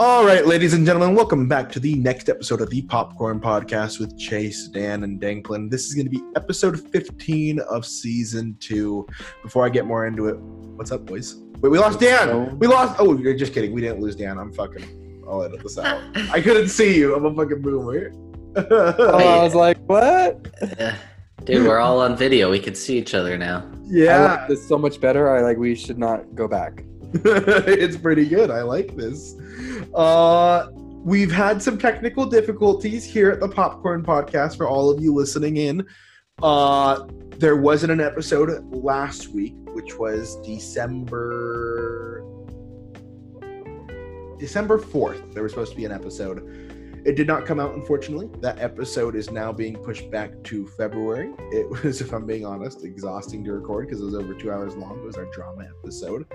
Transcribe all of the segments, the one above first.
All right, ladies and gentlemen, welcome back to the next episode of the Popcorn Podcast with Chase, Dan, and Danklin. This is going to be episode 15 of season two. Before I get more into it, what's up, boys? Wait, we lost Dan. We lost. Oh, you're just kidding. We didn't lose Dan. I'm fucking. I'll edit this out. I couldn't see you. I'm a fucking boomer. Oh, I was like, what? Yeah. Dude, we're all on video. We can see each other now. I yeah, like this so much better. I like. We should not go back. it's pretty good. I like this. Uh, we've had some technical difficulties here at the Popcorn Podcast for all of you listening in. Uh, there wasn't an episode last week, which was December December 4th. There was supposed to be an episode. It did not come out, unfortunately. That episode is now being pushed back to February. It was, if I'm being honest, exhausting to record because it was over two hours long. It was our drama episode.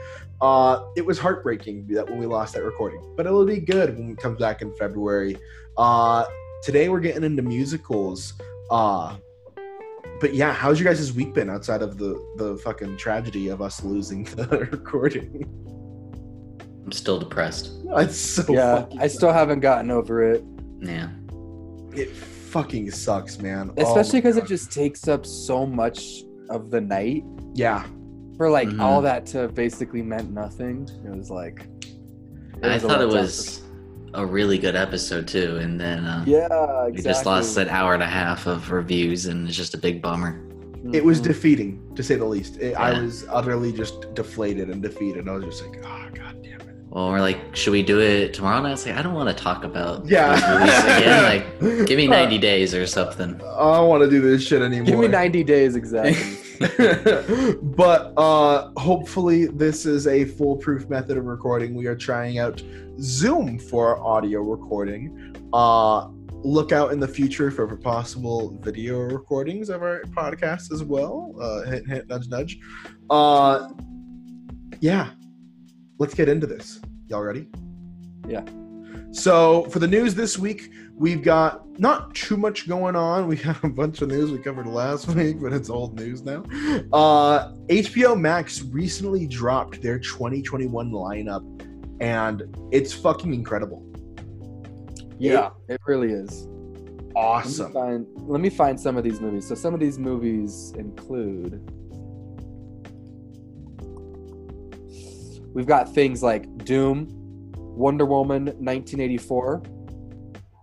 Uh, it was heartbreaking that when we lost that recording, but it'll be good when it comes back in February. Uh, today we're getting into musicals. Uh, but yeah, how's your guys' week been outside of the the fucking tragedy of us losing the recording? I'm still depressed. It's so yeah, fucking I still haven't gotten over it, Yeah. it fucking sucks, man. Oh especially my because it just takes up so much of the night yeah, for like Mhm. all that to basically meant nothing. It was like. I was a thought it was a really good episode too, and then uh, Yeah, exactly. we just lost an hour and a half of reviews, and it's just a big bummer. it was Mhm. defeating to say the least. It, I was utterly just deflated and defeated. I was just like, oh god damn. Well, we're like, should we do it tomorrow night? It's like, I don't want to talk about Yeah. these again. Like, give me 90 days or something. I don't want to do this shit anymore. Give me 90 days exactly. but uh hopefully this is a foolproof method of recording we are trying out zoom for audio recording uh look out in the future for possible video recordings of our podcast as well uh hint hint nudge nudge uh yeah let's get into this y'all ready Yeah. so for the news this week we've got not too much going on. We have a bunch of news we covered last week, but it's old news now. Uh, HBO Max recently dropped their 2021 lineup, and it's fucking incredible. yeah, it really is. Let me, Awesome. find, let me find some of these movies. So some of these movies include. We've got things like Doom, Wonder Woman 1984.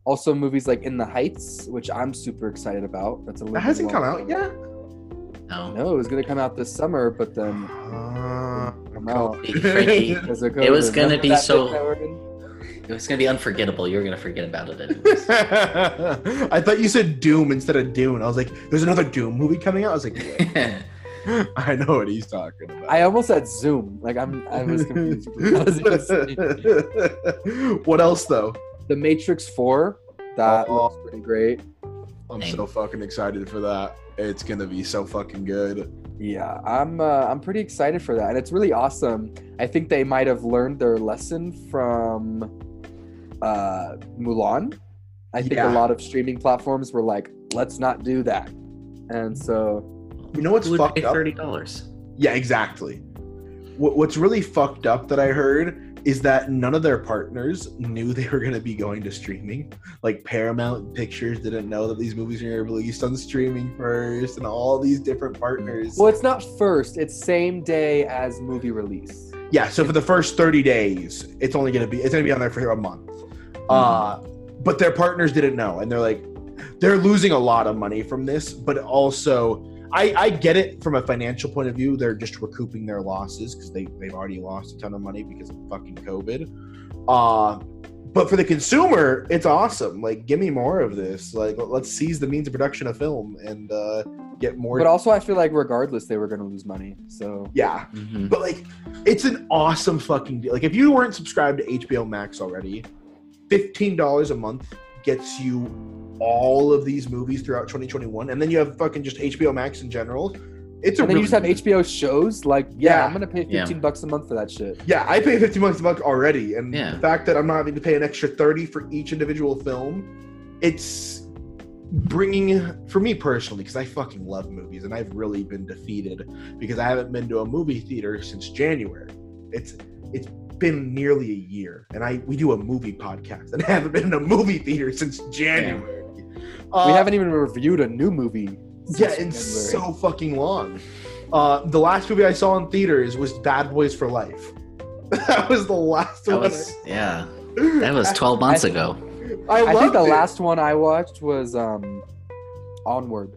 Also, movies like In the Heights, which I'm super excited about. That's a That hasn't come out yet. No. No, it was gonna come out this summer, but then Uh, come out Frankie, It was gonna be so- bit that we're in? It was going to be unforgettable. You were going to forget about it anyways. I thought you said Doom instead of Dune. I was like, "There's another Doom movie coming out." I was like, "Wait." "I know what he's talking about." I almost said Zoom. Like I'm, I was confused. I was what else though? the Matrix Four. That Oh. looks pretty great. I'm Dang. so fucking excited for that. It's gonna be so fucking good. Yeah, I'm uh, I'm pretty excited for that, and it's really awesome. I think they might have learned their lesson from uh, Mulan. I think Yeah. a lot of streaming platforms were like, "Let's not do that," and so You know what's Who would fucked pay up? $30? Yeah, exactly. What, what's really fucked up that I heard is that none of their partners knew they were going to be going to streaming. Like Paramount Pictures didn't know that these movies were going to be released on streaming first, and all these different partners. well, it's not first; it's same day as movie release. Yeah, so for the first 30 days, it's only going to be it's going to be on there for a month. Uh, but their partners didn't know, and they're like, they're losing a lot of money from this, but also. I, I get it from a financial point of view. They're just recouping their losses because they, they've already lost a ton of money because of fucking COVID. Uh, but for the consumer, it's awesome. Like, give me more of this. Like, let's seize the means of production of film and uh, get more. But also, I feel like regardless, they were going to lose money. So yeah, Mhm. but like, it's an awesome fucking deal. Like, if you weren't subscribed to HBO Max already, fifteen dollars a month gets you all of these movies throughout 2021, and then you have fucking just HBO Max in general. It's a and then you just have HBO shows. Like, yeah, Yeah. I'm gonna pay Yeah. 15 bucks a month for that shit. Yeah, I pay 15 bucks a month already, and Yeah. the fact that I'm not having to pay an extra 30 for each individual film, it's bringing for me personally because I fucking love movies and I've really been defeated because I haven't been to a movie theater since January. It's it's been nearly a year, and I we do a movie podcast, and I haven't been in a movie theater since January. Uh, we haven't even reviewed a new movie. yeah, since in January. so fucking long. Uh, the last movie I saw in theaters was Bad Boys for Life. that was the last That one. was yeah. That was 12 months I- ago. I, I think the it, last one I watched was um, Onward.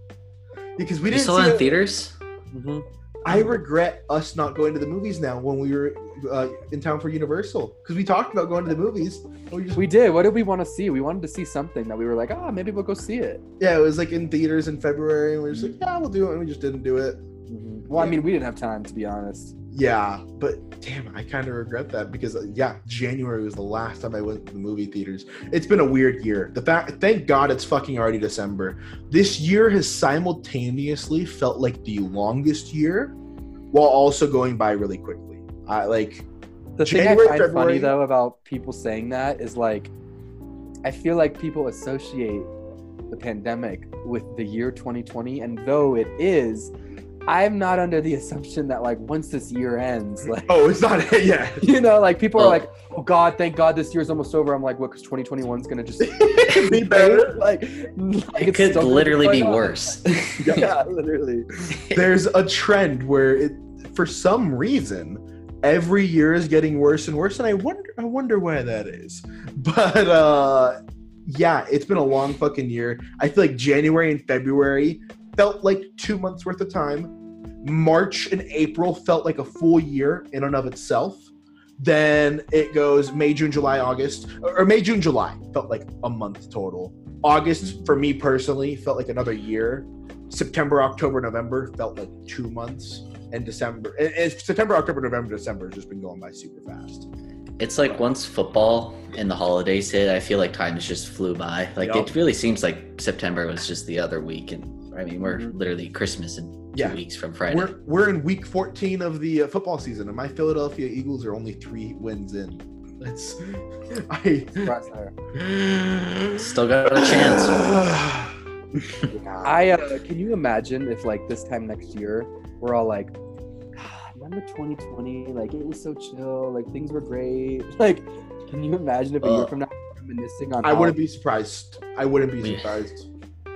because we You didn't still see in it- theaters? Mm-hmm. I regret us not going to the movies now when we were uh, in town for Universal because we talked about going to the movies. We just, We did. What did we want to see? We wanted to see something that we were like, ah, maybe we'll go see it. yeah, it was like in theaters in February, and we were just like, yeah, we'll do it, and we just didn't do it. Well, I mean, we didn't have time to be honest. Yeah, but damn, I kind of regret that because uh, yeah, January was the last time I went to the movie theaters. It's been a weird year. The fact, thank God, it's fucking already December. This year has simultaneously felt like the longest year, while also going by really quickly. I like The January, thing I find February- funny though about people saying that is like, I feel like people associate the pandemic with the year 2020, and though it is, I'm not under the assumption that like once this year ends, like oh, it's not yeah. you know, like people are Oh. like, oh God, thank God this year's almost over. I'm like, what? Because 2021 is gonna just be better. like, like It could literally be on. worse. yeah, literally. There's a trend where it, for some reason, every year is getting worse and worse, and I wonder, I wonder why that is. But uh, yeah, it's been a long fucking year. I feel like January and February felt like two months worth of time. March and April felt like a full year in and of itself. Then it goes May, June, July, August, or May, June, July felt like a month total. August, for me personally, felt like another year. September, October, November felt like two months, and December, and, and September, October, November, December has just been going by super fast. It's like once football and the holidays hit, I feel like time has just flew by. Like Yup. it really seems like September was just the other week, and I mean we're Mhm. literally Christmas in two Yeah. weeks from Friday. We're we're in week 14 of the uh, football season, and my Philadelphia Eagles are only three wins in. It's I Still got a chance. I uh, can you imagine if like this time next year we're all like, "Ah, remember 2020? Like it was so chill. Like things were great. Like, can you imagine if a year Uh, from now reminiscing on? I how- wouldn't be surprised. I wouldn't be We- surprised.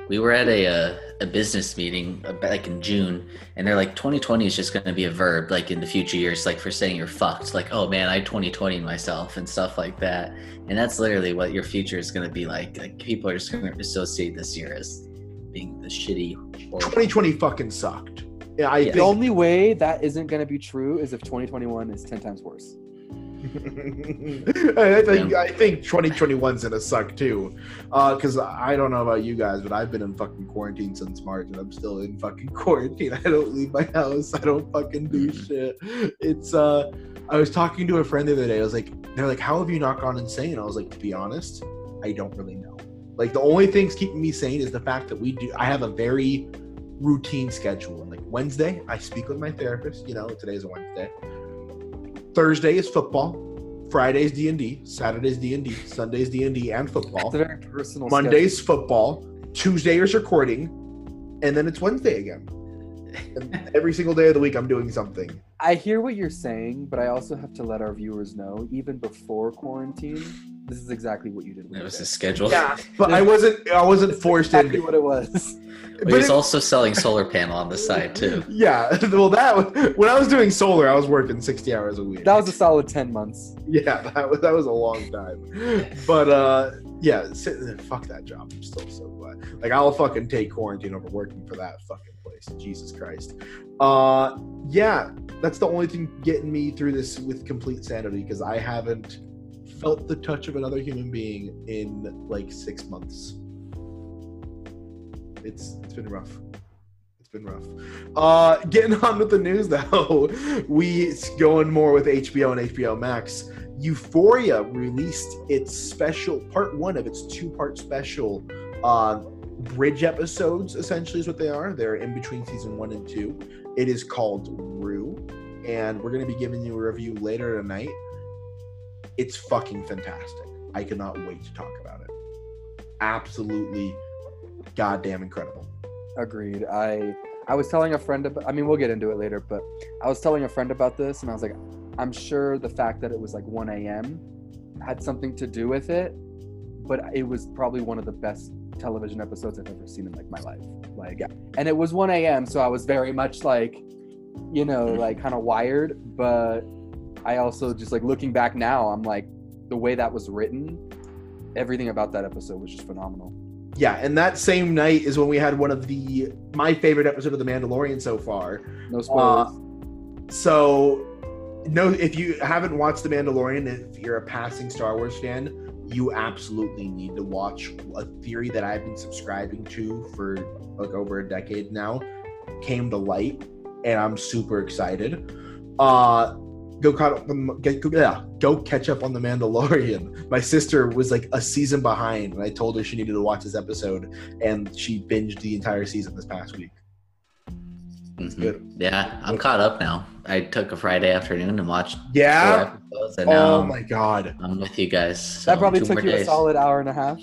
We were at a uh, a business meeting uh, like in June, and they're like 2020 is just going to be a verb like in the future years, like for saying you're fucked. Like oh man, I 2020 myself and stuff like that. And that's literally what your future is going to be like. Like people are just going to associate this year as being the shitty. horrible- 2020 fucking sucked. Yeah, I Yeah. The think only way that isn't going to be true is if 2021 is 10 times worse. I think I think 2021's gonna suck too, because I don't know about you guys, but I've been in fucking quarantine since March, and I'm still in fucking quarantine. I don't leave my house. I don't fucking do Mhm. shit. It's uh, I was talking to a friend the other day. I was like, they're like, how have you not gone insane? I was like, to be honest, I don't really know. Like the only things keeping me sane is the fact that we do. I have a very routine schedule. And like Wednesday, I speak with my therapist. You know, today's a Wednesday. Thursday is football. Friday's D and D. Saturday's D and D. Sunday's D and D and football. It's a very personal. Monday's football. Tuesday is recording, and then it's Wednesday again. And every single day of the week, I'm doing something. I hear what you're saying, but I also have to let our viewers know, even before quarantine, this is exactly what you did. That was Wednesday. his schedule. Yeah, but I wasn't. I wasn't forced exactly into. what it was. But But he's it- also selling solar panel on the side too. Yeah, well, that when I was doing solar, I was working sixty hours a week. That was a solid 10 months. yeah, that was that was a long time. But uh, yeah, sit, fuck that job. I'm still so glad. Like I'll fucking take quarantine over working for that fucking place. Jesus Christ. Uh, yeah, that's the only thing getting me through this with complete sanity because I haven't felt the touch of another human being in like six months. It's it's been rough. It's been rough. Uh, getting on with the news though, we going more with HBO and HBO Max. Euphoria released its special part one of its two-part special uh, bridge episodes. Essentially, is what they are. They're in between season one and two. It is called Rue, and we're going to be giving you a review later tonight. It's fucking fantastic. I cannot wait to talk about it. Absolutely, goddamn incredible. Agreed. I I was telling a friend about I mean we'll get into it later, but I was telling a friend about this and I was like I'm sure the fact that it was like 1 a.m. had something to do with it, but it was probably one of the best television episodes I've ever seen in like my life. Like, and it was 1 a.m. So I was very much like, you know, mm-hmm. like kind of wired. But I also just like looking back now, I'm like, the way that was written, everything about that episode was just phenomenal. Yeah, and that same night is when we had one of the my favorite episode of The Mandalorian so far. No spoilers. So, no, if you haven't watched The Mandalorian, if you're a passing Star Wars fan, you absolutely need to watch a theory that I've been subscribing to for like over a decade now. Came to light, and I'm super excited. Uh, go caught up on, get, go, yeah, go catch up on the Mandalorian. My sister was like a season behind, and I told her she needed to watch this episode, and she binged the entire season this past week. Mhm. good. Yeah, I'm caught up now. I took a Friday afternoon and watched Yeah. four episodes, and now Oh my god. I'm with you guys. So that probably took more you a solid hour and a half.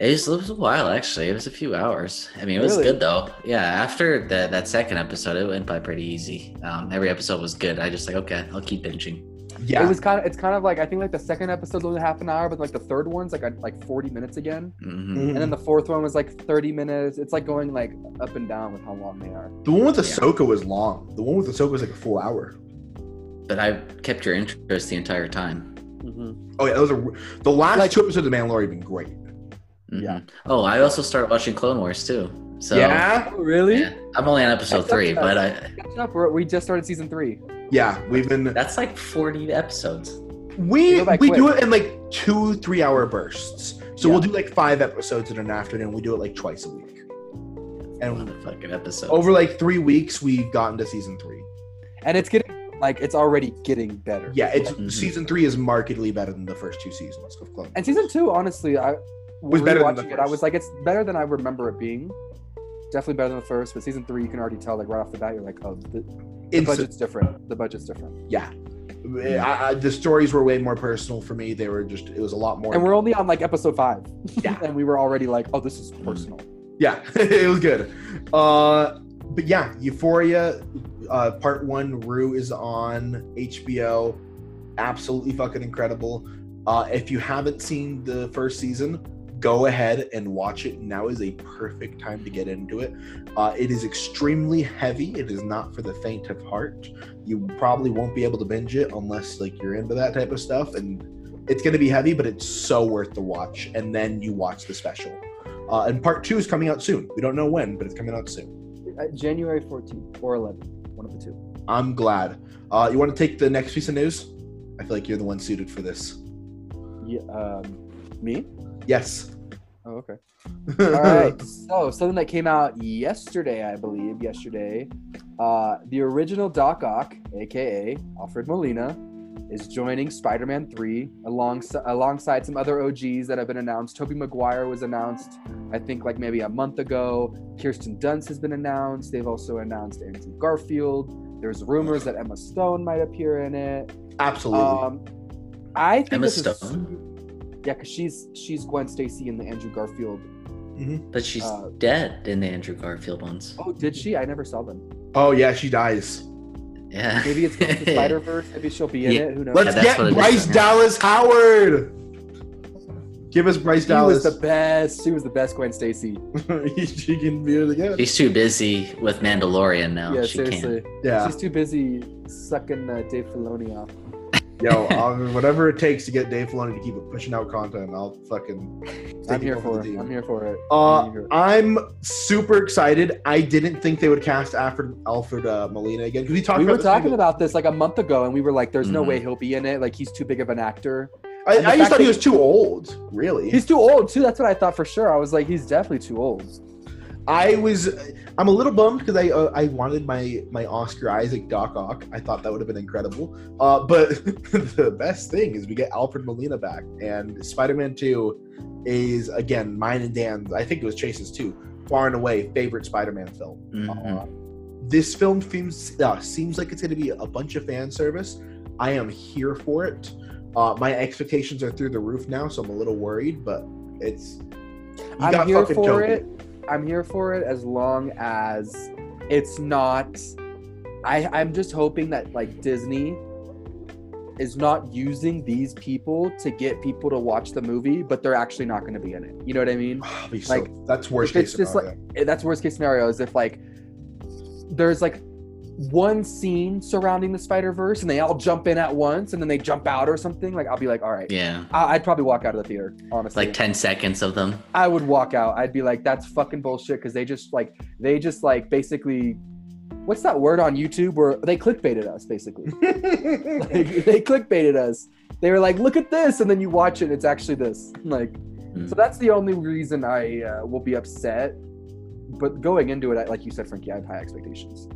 It was, it was a while actually. It was a few hours. I mean, it was Really? good though. Yeah, after the, that second episode, it went by pretty easy. Um, every episode was good. I just like okay, I'll keep binging. Yeah. It was kind of it's kind of like I think like the second episode's only half an hour, but like the third one's like a- like 40 minutes again, hmm Mhm. and then the fourth one was like 30 minutes. It's like going like up and down with how long they are. the one with Yeah. Ahsoka was long. The one with Ahsoka was like a full hour. But I kept your interest the entire time. Oh yeah, those are the last Like- two episodes of Mandalorian have been great. Mhm. Yeah. Oh, I also started watching Clone Wars too. So yeah, Oh, really? yeah. I'm only on episode three, not but I Catch up, we're- We just started season three. yeah, we've been that's like 40 episodes. we go by we do it in like two three hour bursts. So Yeah. we'll do like five episodes in an afternoon. We do it like twice a week, and Motherfucking episode. over like three weeks we've gotten to season three. And it's getting like it's already getting better. Yeah, it's Mhm. season three is markedly better than the first two seasons of Clone. Wars. And season two, honestly, I Was better than rewatching the it. I was like, it's better than I remember it being. Definitely better than the first, but season three, you can already tell like right off the bat, you're like, oh, the, the budget's different. The budget's different. yeah. I, I, the stories were way more personal for me. They were just it was a lot more. And we're only on like episode five. Yeah. and we were already like, oh, this is personal. Yeah, it was good. Uh, but yeah, Euphoria, uh, part one, Rue is on HBO. Absolutely fucking incredible. Uh, if you haven't seen the first season, go ahead and watch it. Now is a perfect time to get into it. Uh, it is extremely heavy. It is not for the faint of heart. You probably won't be able to binge it unless like you're into that type of stuff, and it's going to be heavy, but it's so worth the watch. And then you watch the special. Uh, and part two is coming out soon. We don't know when, but it's coming out soon. Uh, January 14th or 11th, one of the two. I'm glad. Uh, you want to take the next piece of news? I feel like you're the one suited for this. Yeah, um, me? Yes. Oh, okay. All right. So something that came out yesterday, I believe, yesterday. Uh, the original Doc Ock, aka Alfred Molina, is joining Spider-Man 3 alongside alongside some other OGs that have been announced. Tobey Maguire was announced, I think, like maybe a month ago. Kirsten Dunst has been announced. They've also announced Andrew Garfield. There's rumors that Emma Stone might appear in it. Absolutely. Um, I think Emma this is Stone? Yeah, because she's she's Gwen Stacy in the Andrew Garfield. But she's Uh, dead in the Andrew Garfield ones. Oh, did she? I never saw them. oh yeah, she dies. Yeah. Maybe it's the Spider Verse. Maybe she'll be in Yeah. it. Who knows? Let's that's get what it is. Bryce Dallas Howard. Give us Bryce she Dallas. She was the best. She was the best Gwen Stacy. she can be it again. She's too busy with Mandalorian now. yeah, she seriously. Yeah. She's too busy sucking uh, Dave Filoni off. Yo, um, whatever it takes to get Dave Filoni to keep pushing out content, I'll fucking. I'm here for it. I'm here for it. Uh, I'm. I'm super excited. I didn't think they would cast Alfred Alfred uh, Molina again because we talked we were talking about this like a month ago, and we were like, "There's no Mhm. way he'll be in it. Like he's too big of an actor. I, I just thought he was too old. Really, He's too old too. That's what I thought for sure. I was like, he's definitely too old. I was. I'm a little bummed because I uh, I wanted my my Oscar Isaac Doc Ock. I thought that would have been incredible. Uh, but the best thing is we get Alfred Molina back, and Spider-Man Two is again mine and Dan's. I think it was Chase's too. Far and away favorite Spider-Man film. Mhm. Uh, this film seems uh, seems like it's going to be a bunch of fan service. I am here for it. Uh, my expectations are through the roof now, so I'm a little worried, but it's. you I'm got here fucking for it. I'm here for it as long as it's not. I I'm just hoping that like Disney is not using these people to get people to watch the movie, but they're actually not going to be in it. You know what I mean? Be so- Like, that's worst case it's just scenario. Eh, That's worst case scenario is if like there's like one scene surrounding the Spider Verse and they all jump in at once and then they jump out or something. Like I'll be like, all right, Yeah. I- I'd probably walk out of the theater. Honestly, Like 10 seconds of them. I would walk out. I'd be like, that's fucking bullshit because they just like they just like basically. What's that word on YouTube where they clickbaited us basically? like they clickbaited us. They were like, "Look at this," and then you watch it, and it's actually this. Like, Hmm. so that's the only reason I uh, will be upset. But going into it, like you said, Frankie, I have high expectations.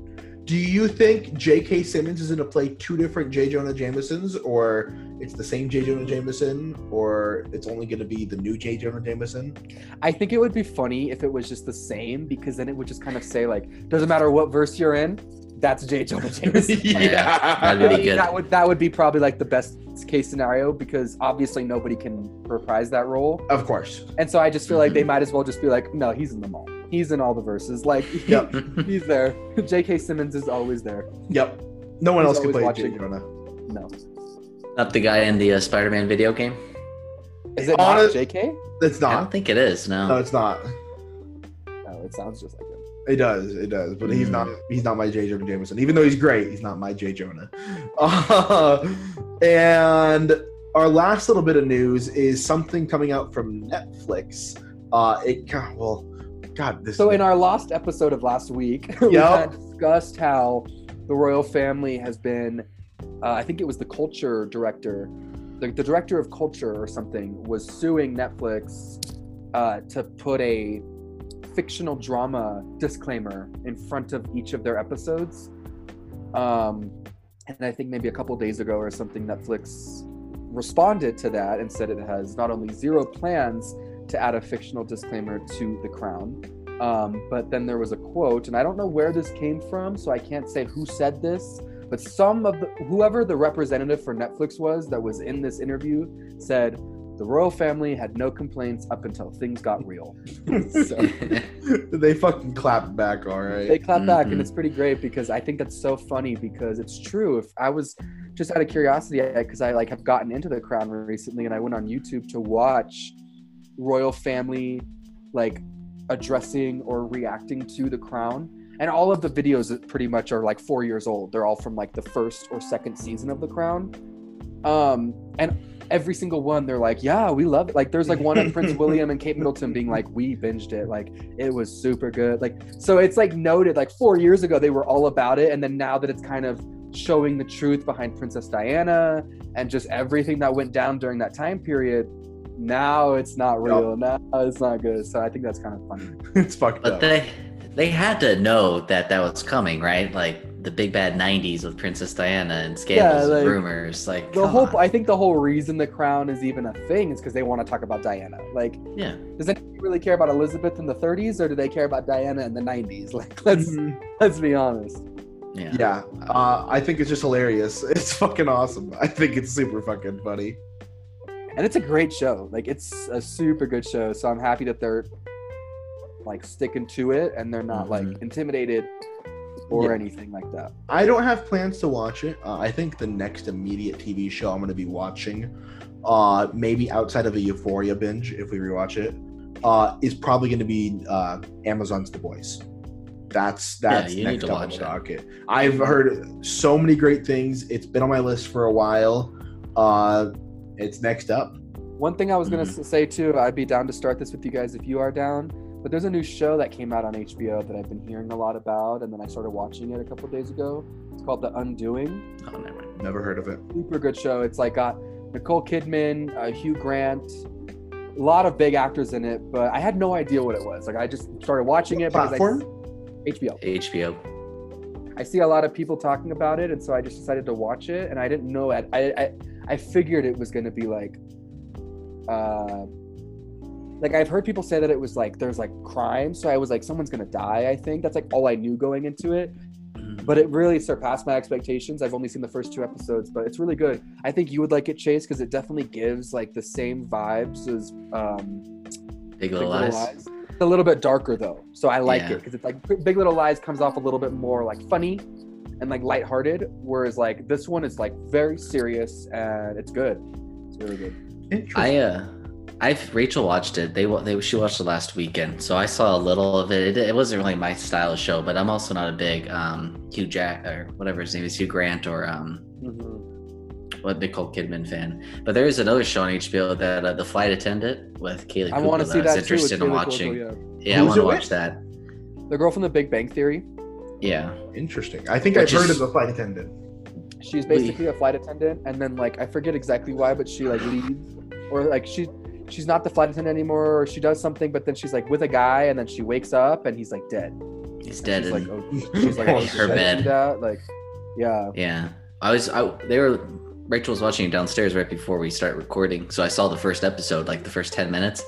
Do you think J.K. Simmons is going to play two different J. Jonah Jamesons, or it's the same J. Jonah Jameson, or it's only going to be the new J. Jonah Jameson? I think it would be funny if it was just the same because then it would just kind of say like, doesn't matter what verse you're in, that's J. Jonah Jameson. that'd I be good. That would that would be probably like the best case scenario because obviously nobody can reprise that role, Of course. and so I just feel like they might as well just be like, no, he's in the all. He's in all the verses. Like, he- Yep. he's there. J.K. Simmons is always there. Yep. No one He's else can always play J. watching. Jonah. No, Not the guy in the uh, Spider-Man video game. is it Honest- not J.K.? It's not. I don't think it is. No. No, it's not. No, it sounds just like him. It does. It does. But he's Mm. not. He's not my J. Jonah Jameson. Even though he's great, he's not my J. Jonah. Uh, and our last little bit of news is something coming out from Netflix. Uh, it God, well, God, this. So in our last episode of last week, we Yep. kind of discussed how the royal family has been. Uh, I think it was the culture director, the, the director of culture or something, was suing Netflix uh, to put a fictional drama disclaimer in front of each of their episodes. Um, and I think maybe a couple days ago or something, Netflix responded to that and said it has not only zero plans to add a fictional disclaimer to The Crown, um, but then there was a quote, and I don't know where this came from, so I can't say who said this, but some of the whoever the representative for Netflix was that was in this interview said the royal family had no complaints up until things got real. so they fucking clapped back. All right. they clap back, Mhm. and it's pretty great because I think that's so funny because it's true. If I was just out of curiosity, because I like have gotten into the crown recently, and I went on YouTube to watch royal family like addressing or reacting to the crown. And all of the videos that pretty much are like four years old. They're all from like the first or second season of the crown. Um and every single one they're like yeah we love it. Like there's like one of prince william and kate middleton being like we binged it. Like it was super good. Like so it's like noted like four years ago they were all about it. And then now that it's kind of showing the truth behind princess diana and just everything that went down during that time period now it's not real now it's not good so i think that's kind of funny it's fucked But up. they they had to know that that was coming, right? Like the big bad '90s with Princess Diana and scandals like, and rumors. Like the whole on. i think the whole reason the crown is even a thing is because they want to talk about diana like yeah, does anybody really care about elizabeth in the 30s or do they care about diana in the 90s like let's Mhm. let's be honest yeah, Yeah, uh, I think it's just hilarious. It's fucking awesome. I think it's super fucking funny. And it's a great show like it's a super good show so i'm happy that they're like sticking to it and they're not like Mhm. intimidated or Yeah. anything like that I don't have plans to watch it. Uh, I think the next immediate TV show I'm going to be watching, uh, maybe outside of a Euphoria binge, if we rewatch it, uh, is probably going to be uh, Amazon's The Boys. That's that's you need next on the docket. I've heard so many great things. It's been on my list for a while. Uh, it's next up. One thing I was gonna Mhm. say too, I'd be down to start this with you guys if you are down. But there's a new show that came out on HBO that I've been hearing a lot about, and then I started watching it a couple days ago. It's called The Undoing. oh, never mind. Never heard of it. Super good show. It's like got Nicole Kidman, uh, Hugh Grant, a lot of big actors in it. But I had no idea what it was. Like I just started watching it because Platform? I, HBO. HBO. I see a lot of people talking about it, and so I just decided to watch it. And I didn't know it. I I, I figured it was going to be like, uh, like I've heard people say that it was like there's like crime, so I was like someone's going to die. I think that's like all I knew going into it. Mm. But it really surpassed my expectations. I've only seen the first two episodes, but it's really good. I think you would like it, Chase, because it definitely gives like the same vibes as um, Big Big Little Little Lies. Lies. It's a little bit darker though, so I like Yeah. it because it's like Big Little Lies comes off a little bit more like funny, and like lighthearted. Whereas like this one is like very serious and it's good. It's really good. I uh, I've Rachel watched it. They wa- they she watched it last weekend, so I saw a little of it. It, it wasn't really my style of show, but I'm also not a big um Hugh Jack or whatever his name is, Hugh Grant or um what Nicole Kidman fan. But there is another show on HBO that uh, the flight attendant with Kaley. I want to see that I that was too. interested in Kaley watching. Cuoco, Yeah, I want to watch with? that. The girl from The Big Bang Theory. Yeah, Interesting. I think Which I've heard of the flight attendant. She's basically a flight attendant, and then like I forget exactly why, but she like leaves, or like she she's not the flight attendant anymore, or she does something, but then she's like with a guy, and then she wakes up and he's like dead. he's And dead. She's and- like, oh, she's like, Oh, her bed. That like, yeah. Yeah, I was. I, they were. Rachel was watching it downstairs right before we start recording, so I saw the first episode, like the first ten minutes,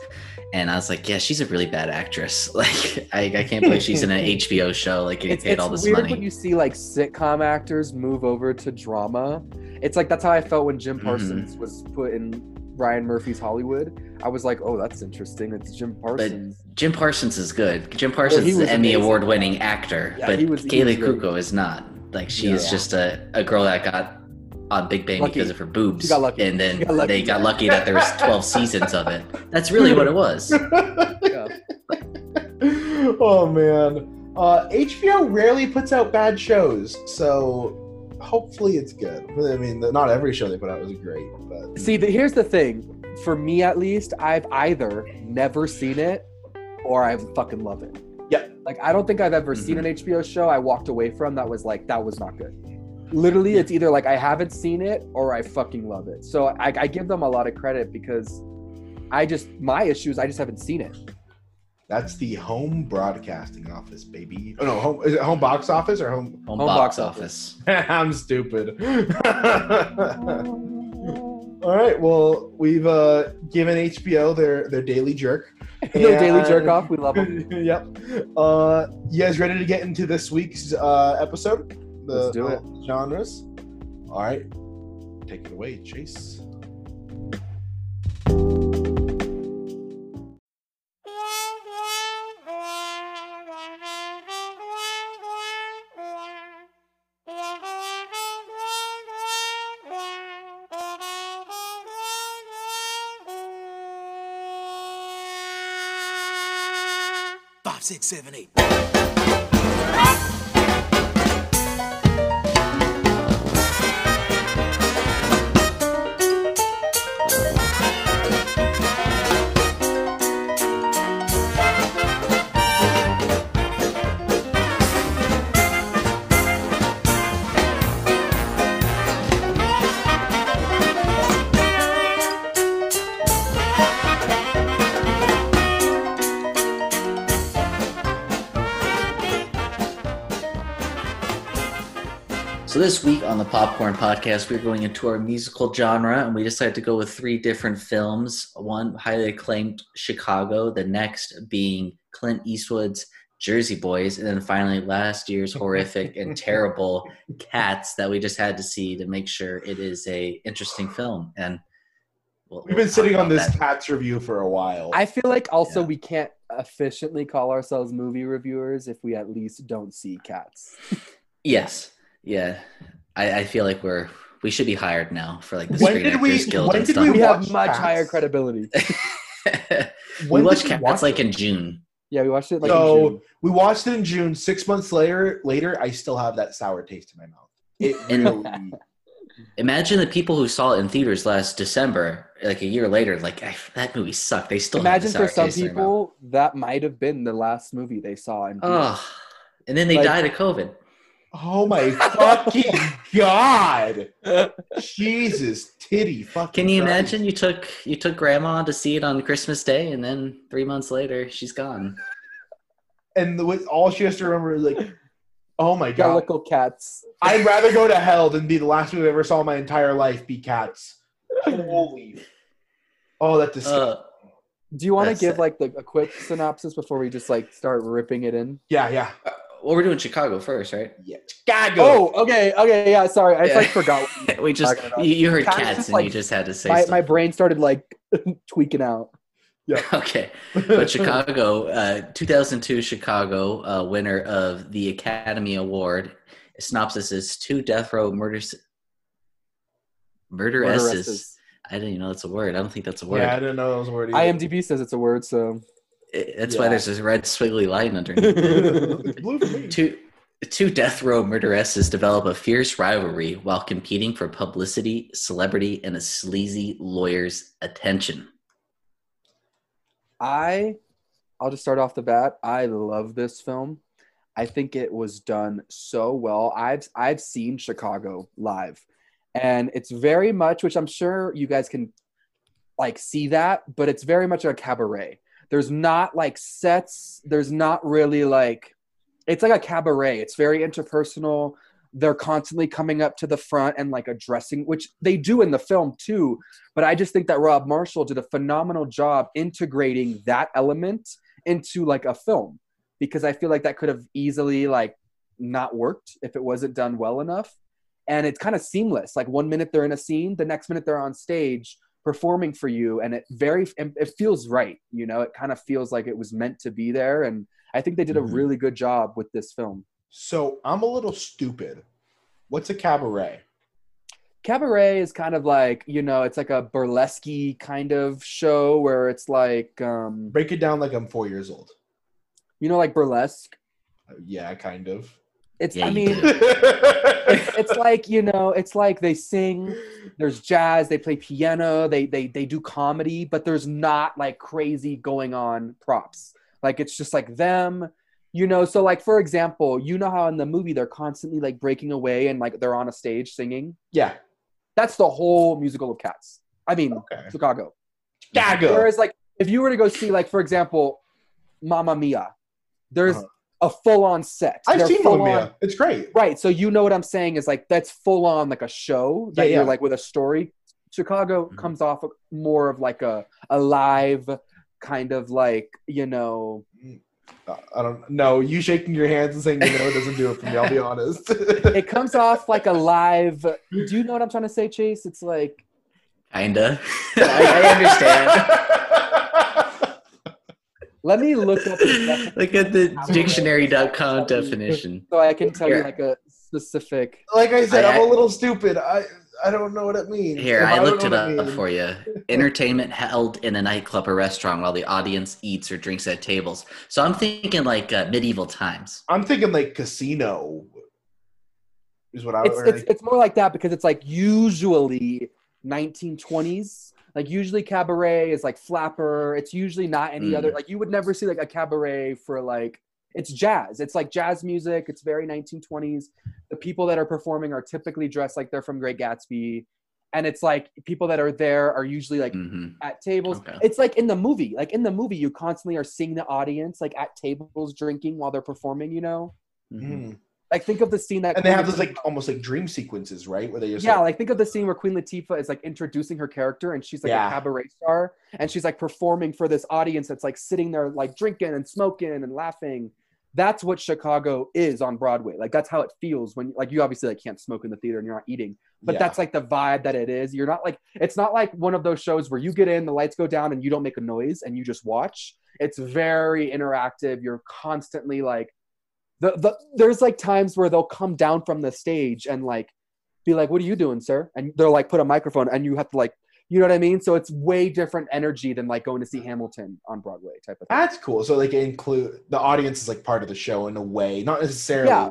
and I was like, "Yeah, she's a really bad actress. Like, I, I can't believe she's in an HBO show, like getting It's, paid it's all this weird money." when you see like sitcom actors move over to drama. It's like that's how I felt when Jim Mhm. Parsons was put in Ryan Murphy's Hollywood. I was like, oh, that's interesting. It's Jim Parsons. Jim Parsons is good. Jim Parsons he is an Emmy award-winning actor, Yeah, but was- Kaley. Cuoco is not. Like, she is Yeah. just a, a girl that got on Big Bang Lucky. because of her boobs, She got lucky. and then got lucky. they got lucky that there was twelve seasons of it. That's really what it was. Yeah. oh man. Uh, HBO rarely puts out bad shows, so hopefully it's good. I mean, not every show they put out was great, but See, the, here's the thing. For me, at least, I've either never seen it or I fucking love it. Yeah. Like, I don't think I've ever seen an HBO show I walked away from that was like, that was not good. Literally, it's either like I haven't seen it or I fucking love it. So I, I give them a lot of credit because I just, my issue is I just haven't seen it. that's the home broadcasting office, baby. Oh no, home is it home box office or home? Home, Home box, box office. I'm stupid. All right, well, we've uh, given HBO their their daily jerk. Their daily jerk off, we love them. yep. Uh, you guys ready to get into this week's uh, episode? The, Let's do uh, it. the Genres. All right, take it away, Chase. Five, six, seven, eight. So this week on the Popcorn Podcast, we're going into our musical genre, and we decided to go with three different films. One highly acclaimed Chicago, the next being Clint Eastwood's Jersey Boys, and then finally last year's horrific and terrible Cats that we just had to see to make sure it is a interesting film. And we'll, We've we'll been sitting on this that. Cats review for a while. I feel like also Yeah. we can't efficiently call ourselves movie reviewers if we at least don't see cats. Yes, yeah. I, I feel like we're we should be hired now for like the When Screen did we- Guild when and did stuff. we We watch have much Cats? higher credibility. we watched we Cats watch like it? in June. Yeah, we watched it like in so June. we watched it in June. Six months later, later, I still have that sour taste in my mouth. It And- really. Imagine the people who saw it in theaters last December, like a year later, like I, that movie sucked. They still Imagine have the for some taste in their mouth. people that might have been the last movie they saw. In theaters. Oh, and then they Like- died of COVID. Oh my fucking god! Jesus, titty, fucking. Can you Christ. imagine? You took you took grandma to see it on Christmas Day, and then three months later, she's gone. And the, what- all she has to remember is like, oh my god. Jellicle cats. I'd rather go to hell than be the last movie I ever saw in my entire life be Cats. Holy. Oh, that disgusting. Uh, Do you want to give it. like the, a quick synopsis before we just like start ripping it in? yeah, yeah. Well, we're doing Chicago first, right? Yeah. Chicago. Oh, okay, okay, yeah. Sorry, I Yeah. like forgot. we just you, you heard Cats cats, and like- you just had to say My, my brain started like tweaking out. Yeah. okay. But Chicago, uh, 2002 Chicago, uh, winner of the Academy Award, Synopsis is two death row murders. Murderesses. Murderesses. I didn't even know that's a word. I don't think that's a word. Yeah, I didn't know that was a word. either. IMDb says it's a word, so That's why there's this red squiggly line underneath. blue for me. two two death row murderesses develop a fierce rivalry while competing for publicity, celebrity, and a sleazy lawyer's attention. I I'll just start off the bat. I love this film. I think it was done so well. I've I've seen Chicago live and it's very much which I'm sure you guys can like see that, but it's very much a cabaret. There's not like sets, there's not really like it's like a cabaret. It's very interpersonal. They're constantly coming up to the front and like addressing which they do in the film too, but I just think that Rob Marshall did a phenomenal job integrating that element into like a film because I feel like that could have easily like not worked if it wasn't done well enough. And it's kind of seamless. Like one minute they're in a scene, the next minute they're on stage performing for you, and it very it feels right. You know, it kind of feels like it was meant to be there. And I think they did a Mhm. really good job with this film. So I'm a little stupid. What's a cabaret? Cabaret is kind of like you know, it's like a burlesque kind of show where it's like um, Break it down like I'm four years old. you know, like burlesque. Uh, Yeah, kind of. It's Yeah, I mean. it's like you know it's like they sing there's jazz they play piano they they they do comedy but there's not like crazy going on props like it's just like them you know so like for example you know how in the movie they're constantly like breaking away and like they're on a stage singing yeah. that's the whole musical of cats i mean Okay. chicago Chicago. whereas like if you were to go see like for example Mamma Mia there's Uh-huh. A full-on set I've They're seen full Mamma on- Mia. It's great. Right. So you know what I'm saying is like that's full on like a show that Yeah, you're yeah. like with a story. Chicago Mhm. comes off more of like a a live kind of like you know Uh, I don't know. You shaking your hands and saying you know it doesn't do it for me. I'll be honest. it comes off like a live. Do you know what I'm trying to say, Chase? It's like Kinda. I, I understand. let me look up the Look at the dictionary.com definition. so I can tell you like a specific. like I said, I- I, am a little stupid. I I don't know what it means. Here, If I looked know it what up means- for you. Entertainment held in a nightclub or restaurant while the audience eats or drinks at tables. So I'm thinking like uh, medieval times. I'm thinking like casino. Is what I It's, it's like- it's more like that because it's like usually 1920s. Like usually cabaret is like flapper. It's usually not any Mm. other like you would never see like a cabaret for like it's jazz. It's like jazz music. It's very 1920s. The people that are performing are typically dressed like they're from Great Gatsby. And it's like people that are there are usually like hmm at tables. Okay. It's like in the movie. Like in the movie, you constantly are seeing the audience like at tables drinking while they're performing, you know? Mhm. Like think of the scene that And they Queen have those like almost like dream sequences, right? Where they just yeah, like, like think of the scene where Queen Latifah is like introducing her character and she's like Yeah. a cabaret star and she's like performing for this audience that's like sitting there like drinking and smoking and laughing. That's what Chicago is on Broadway. Like that's how it feels when like you obviously like can't smoke in the theater and you're not eating, but yeah. that's like the vibe that it is. You're not like it's not like one of those shows where you get in, the lights go down and you don't make a noise and you just watch. It's very interactive. You're constantly like the, the there's like times where they'll come down from the stage and like be like, "What are you doing, sir?" And they'll like put a microphone, and you have to like, you know what I mean? So it's way different energy than like going to see Hamilton on Broadway type of thing. That's cool. So like include the audience is like part of the show in a way, not necessarily. Yeah,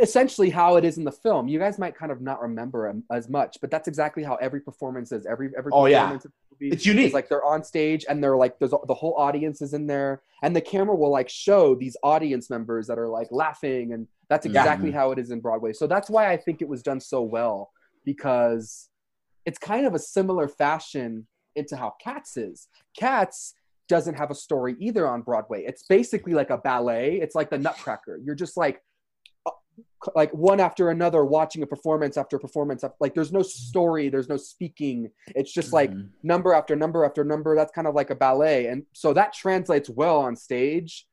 essentially how it is in the film. You guys might kind of not remember as much, but that's exactly how every performance is. Every every Oh, yeah. Performance in the movie It's unique. like they're on stage and they're like there's the whole audience is in there, and the camera will like show these audience members that are like laughing, and that's Yeah. exactly how it is in Broadway. So that's why I think it was done so well because it's kind of a similar fashion into how Cats is. Cats doesn't have a story either on Broadway. It's basically like a ballet. It's like the Nutcracker. You're just like like one after another watching a performance after performance like there's no story there's no speaking. It's just like Mhm. number after number after number. That's kind of like a ballet. And so that translates well on stage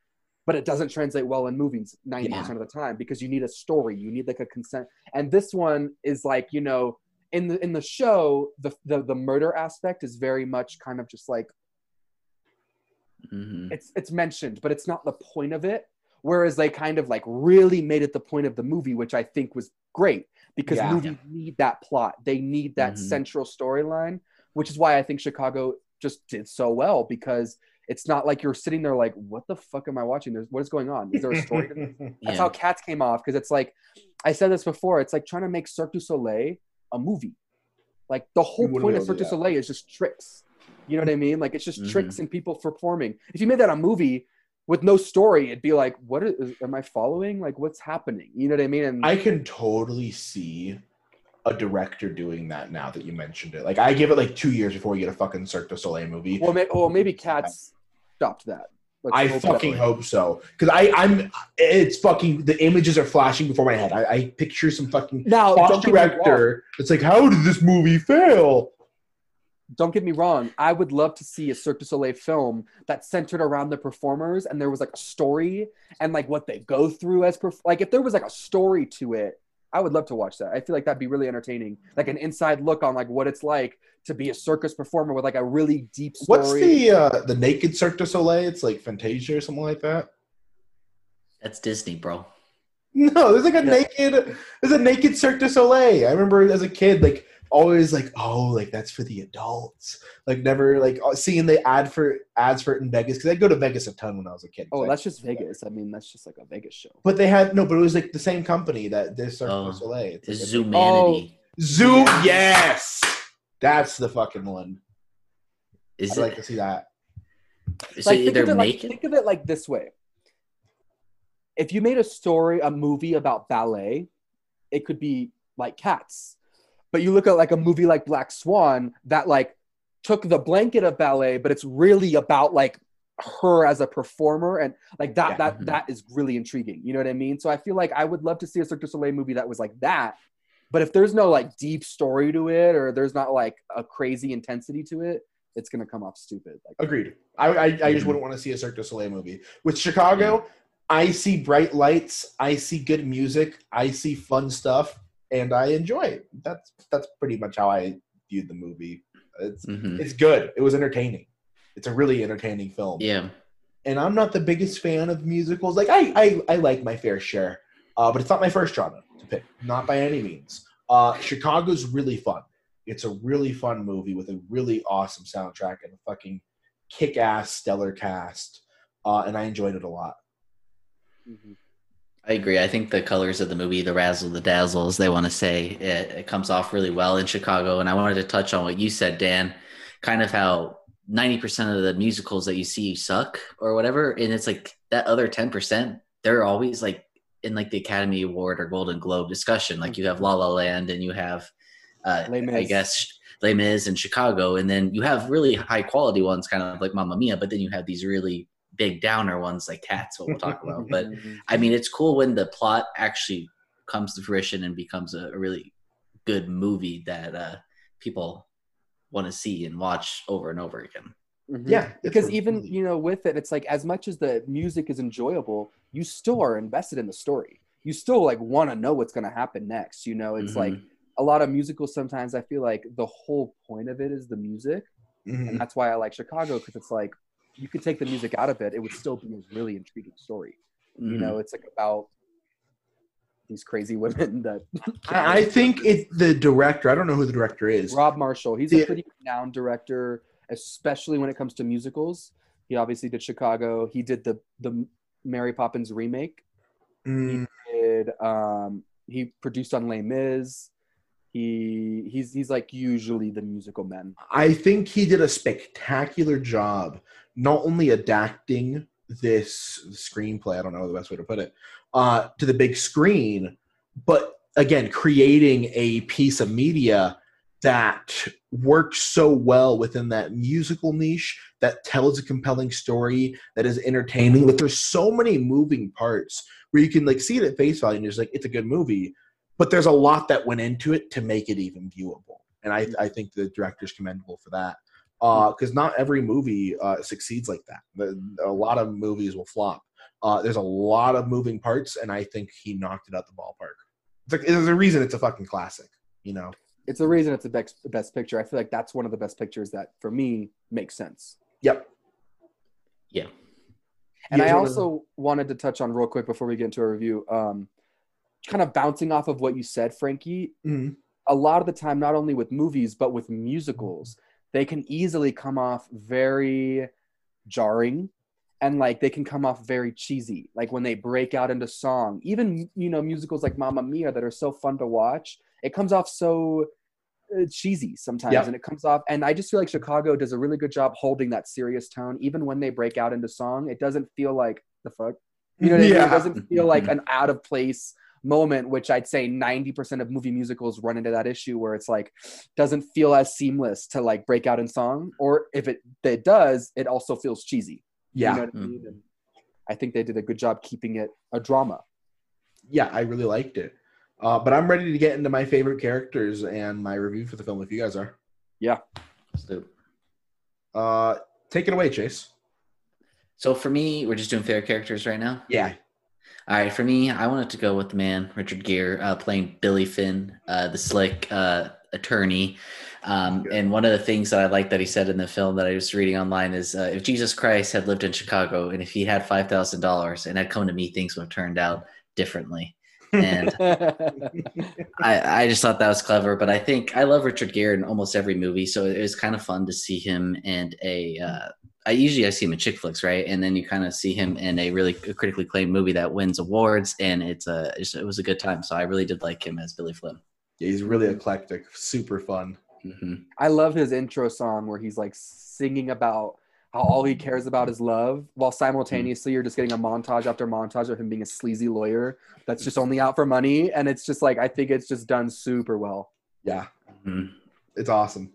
but it doesn't translate well in movies 90% of the time because you need a story. You need like a consent. And this one is like you know in the in the show the the, the murder aspect is very much kind of just like Mhm. it's it's mentioned but it's not the point of it Whereas they kind of like really made it the point of the movie, which I think was great because Yeah. movies need that plot. They need that Mhm. central storyline, which is why I think Chicago just did so well because it's not like you're sitting there like, what the fuck am I watching? There's what is going on? Is there a story? to? That's how Cats came off because it's like I said this before. It's like trying to make Cirque du Soleil a movie. Like the whole point of Cirque du. Soleil is just tricks. You know what I mean? Like it's just Mhm. tricks and people performing. If you made that a movie with no story, it'd be like, what is, am I following? Like what's happening? You know what I mean? And I can totally see a director doing that now that you mentioned it. Like I give it like two years before we get a fucking Cirque du Soleil movie. well, may, well, maybe Cats stopped that. Let's I hope fucking that- hope so. Because I, I'm it's fucking the images are flashing before my head. I, I picture some fucking Now, boss don't get, me wrong, director. It's like, how did this movie fail? Don't get me wrong. I would love to see a Cirque du Soleil film that centered around the performers and there was like a story and like what they go through as perf- like if there was like a story to it, I would love to watch that. I feel like that'd be really entertaining, like an inside look on like what it's like to be a circus performer with like a really deep story. What's the uh the naked Cirque du Soleil? It's like Fantasia or something like that. That's Disney, bro. No, there's like a Yeah. naked there's a naked Cirque du Soleil. I remember as a kid, like always like, oh, like that's for the adults. Like never like uh, seeing the ad for ads for it in Vegas because I'd go to Vegas a ton when I was a kid. Oh, So that's just Vegas. I mean, that's just like a Vegas show. But they had no, but it was like the same company that did Cirque Oh, du Soleil. It's It's like a- Zumanity. Zoom, yes, that's the fucking one. Is I'd it? like to see that. so like, think of it like think of it like this way. If you made a story, a movie about ballet, it could be like Cats. But you look at like a movie like Black Swan that like took the blanket of ballet, but it's really about like her as a performer and like that Yeah. that Mhm. that is really intriguing. You know what I mean? So I feel like I would love to see a Cirque du Soleil movie that was like that. But if there's no like deep story to it or there's not like a crazy intensity to it, it's gonna come off stupid. Like Agreed. I, I, I just Mhm. wouldn't want to see a Cirque du Soleil movie. With Chicago, I see bright lights, I see good music, I see fun stuff, and I enjoy it. That's that's pretty much how I viewed the movie. It's Mhm. it's good. It was entertaining. It's a really entertaining film. Yeah. And I'm not the biggest fan of musicals. Like I I, I like my fair share, uh, but it's not my first genre to pick. Not by any means. Uh, Chicago's really fun. It's a really fun movie with a really awesome soundtrack and a fucking kick-ass stellar cast. Uh, and I enjoyed it a lot. mhm. I agree. I think the colors of the movie, the razzle, the dazzle, as they want to say, it, it comes off really well in Chicago. And I wanted to touch on what you said, Dan, kind of how 90% of the musicals that you see suck or whatever. And it's like that other 10%, they're always like in like the Academy Award or Golden Globe discussion. Like you have La La Land and you have, uh, I guess, Les Mis in Chicago. And then you have really high quality ones, kind of like Mamma Mia, but then you have these really big downer ones like Cats, what we'll talk about. But. I mean, it's cool when the plot actually comes to fruition and becomes a, a really good movie that uh, people want to see and watch over and over again. Mhm. Yeah, because a even you know with it it's like as much as the music is enjoyable you still are invested in the story you still like want to know what's going to happen next you know it's Mhm. like a lot of musicals sometimes i feel like the whole point of it is the music Mhm. and that's why i like chicago because it's like you could take the music out of it it would still be a really intriguing story you Mhm. know it's like about these crazy women that I, I think it the director. I don't know who the director is. Rob Marshall. He's Yeah. a pretty renowned director, especially when it comes to musicals. He obviously did Chicago. He did the the Mary Poppins remake. Mm, He did um, he produced on Les Mis. He he's he's like usually the musical man. I think he did a spectacular job, not only adapting this screenplay, I don't know the best way to put it, uh, to the big screen, but again, creating a piece of media that works so well within that musical niche that tells a compelling story that is entertaining. Like there's so many moving parts where you can like see it at face value and just like, it's a good movie, but there's a lot that went into it to make it even viewable. And I, I think the director's commendable for that because not every movie uh, succeeds like that. The- A lot of movies will flop. Uh, there's a lot of moving parts, and I think he knocked it out the ballpark. It's like there's a reason it's a fucking classic, you know. It's the reason it's the best best picture. I feel like that's one of the best pictures that for me makes sense. Yep. Yeah. And You I also wanted to touch on real quick before we get into a review, um, kind of bouncing off of what you said, Frankie. Mhm. A lot of the time, not only with movies but with musicals, they can easily come off very jarring, and like they can come off very cheesy. Like when they break out into song, even you know musicals like Mamma Mia that are so fun to watch, it comes off so uh, cheesy sometimes Yep. and it comes off and i just feel like chicago does a really good job holding that serious tone even when they break out into song it doesn't feel like the fuck you know what I mean? Yeah. it doesn't feel like an out of place moment which i'd say 90% of movie musicals run into that issue where it's like doesn't feel as seamless to like break out in song or if it it does it also feels cheesy Yeah. you know what I, mean? And I think they did a good job keeping it a drama yeah, I really liked it. Uh, but I'm ready to get into my favorite characters and my review for the film if you guys are. So, Uh, take it away, Chase. so for me, we're just doing favorite characters right now. Yeah. All right, for me, I wanted to go with the man Richard Gere uh, playing Billy Flynn, uh, the slick uh, attorney. Um, and one of the things that I like that he said in the film that I was reading online is uh, if Jesus Christ had lived in Chicago and if he had five thousand dollars and had come to me, things would have turned out differently. And I, I just thought that was clever. But I think I love Richard Gere in almost every movie, so it was kind of fun to see him and a. Uh, I usually I see him in chick flicks, right? And then you kind of see him in a really critically acclaimed movie that wins awards, and it's a it was a good time. So I really did like him as Billy Flynn. Yeah, he's really eclectic, super fun. hmm I love his intro song where he's like singing about how all he cares about is love, while simultaneously you're just getting a montage after montage of him being a sleazy lawyer that's just only out for money. And it's just like, I think it's just done super well. Yeah, hmm it's awesome.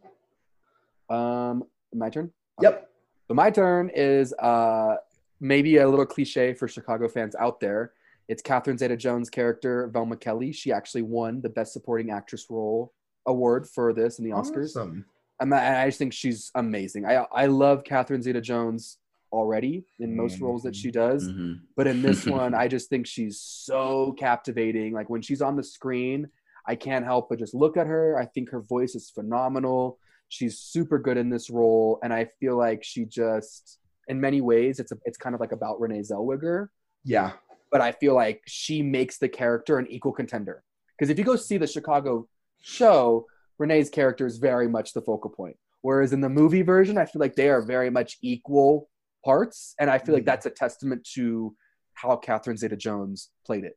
Um, my turn? Yep. So my turn is uh, maybe a little cliche for Chicago fans out there. It's Catherine Zeta-Jones' character, Velma Kelly. She actually won the Best Supporting Actress role award for this in the Oscars. Awesome. I just think she's amazing. I I love Catherine Zeta-Jones already in most roles that she does, hmm but in this one, I just think she's so captivating. Like when she's on the screen, I can't help but just look at her. I think her voice is phenomenal. She's super good in this role, and I feel like she just, in many ways, it's a, it's kind of like about Renee Zellweger, Yeah. but I feel like she makes the character an equal contender. Because if you go see the Chicago show, Renee's character is very much the focal point. Whereas in the movie version, I feel like they are very much equal parts. And I feel like Mhm. that's a testament to how Catherine Zeta Jones played it.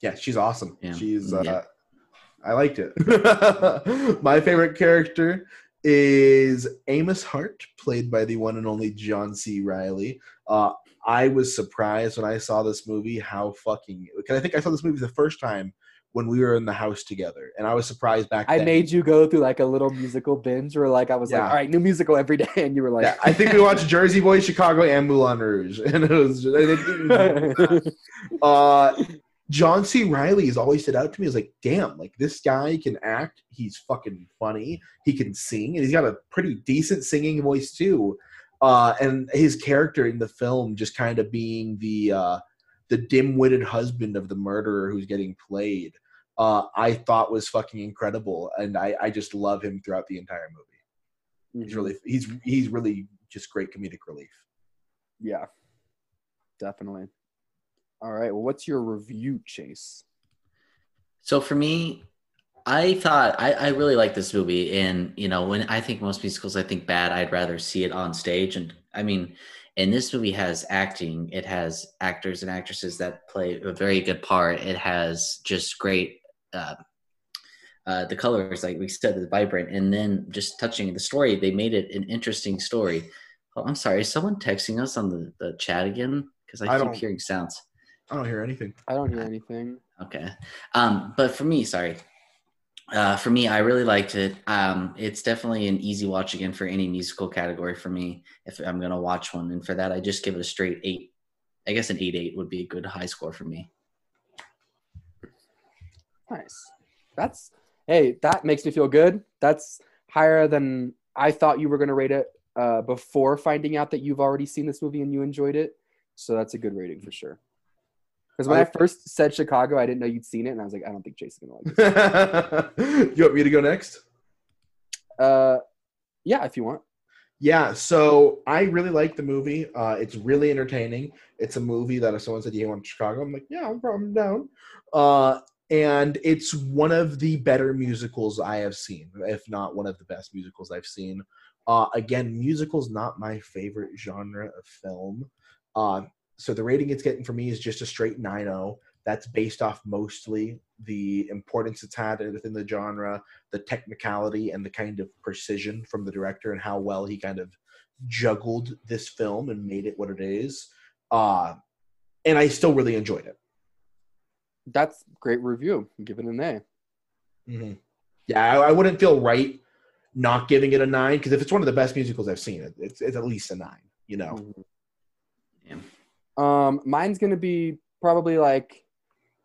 Yeah, she's awesome. Yeah. She's uh Yeah. I liked it. My favorite character is Amos Hart, played by the one and only John C. Reilly. Uh I was surprised when I saw this movie how fucking because I think I saw this movie the first time when we were in the house together, and I was surprised back I then. made you go through like a little musical binge where like I was like, all right, new musical every day. And you were like, yeah, I think we watched Jersey Boys, Chicago, and Moulin Rouge, and it was just, it- uh, John C. Reilly has always stood out to me as like, damn, like this guy can act. He's fucking funny. He can sing, and he's got a pretty decent singing voice too. Uh, and his character in the film just kind of being the uh, the dim-witted husband of the murderer who's getting played, uh, I thought was fucking incredible, and I, I just love him throughout the entire movie. He's really he's he's really just great comedic relief. yeah, definitely. All right. Well, what's your review, Chase? So for me, I thought I, I really like this movie, and you know, when I think most musicals, I think bad. I'd rather see it on stage, and I mean, and this movie has acting. It has actors and actresses that play a very good part. It has just great. Uh, uh, the colors, like we said, is vibrant, and then just touching the story, they made it an interesting story. Oh, I'm sorry, is someone texting us on the, the chat again? Because I, I keep don't- hearing sounds. I don't hear anything. I don't hear anything. Okay. Um, but for me, sorry. Uh, for me, I really liked it. Um, it's definitely an easy watch again for any musical category for me if I'm gonna watch one. And for that, I just give it a straight eight. I guess an eight eight would be a good high score for me. Nice. That's hey, that makes me feel good. That's higher than I thought you were going to rate it uh, before finding out that you've already seen this movie and you enjoyed it. So that's a good rating for sure. Because when I first said Chicago, I didn't know you'd seen it, and I was like, I don't think Chase is gonna like it. you want me to go next? Uh, yeah, if you want. Yeah, so I really like the movie. Uh, it's really entertaining. It's a movie that if someone said you want Chicago, I'm like, yeah, I'm, I'm down. Uh, and it's one of the better musicals I have seen, if not one of the best musicals I've seen. Uh, again, musicals not my favorite genre of film. Uh, so the rating it's getting for me is just a straight 9-0. That's based off mostly the importance it's had within the genre, the technicality, and the kind of precision from the director and how well he kind of juggled this film and made it what it is. Uh, and I still really enjoyed it. That's great review. Give it an A. Mm-hmm. Yeah, I, I, wouldn't feel right not giving it a nine because if it's one of the best musicals I've seen, it, it's it's at least a nine. You know. Mm-hmm. Um, mine's gonna be probably like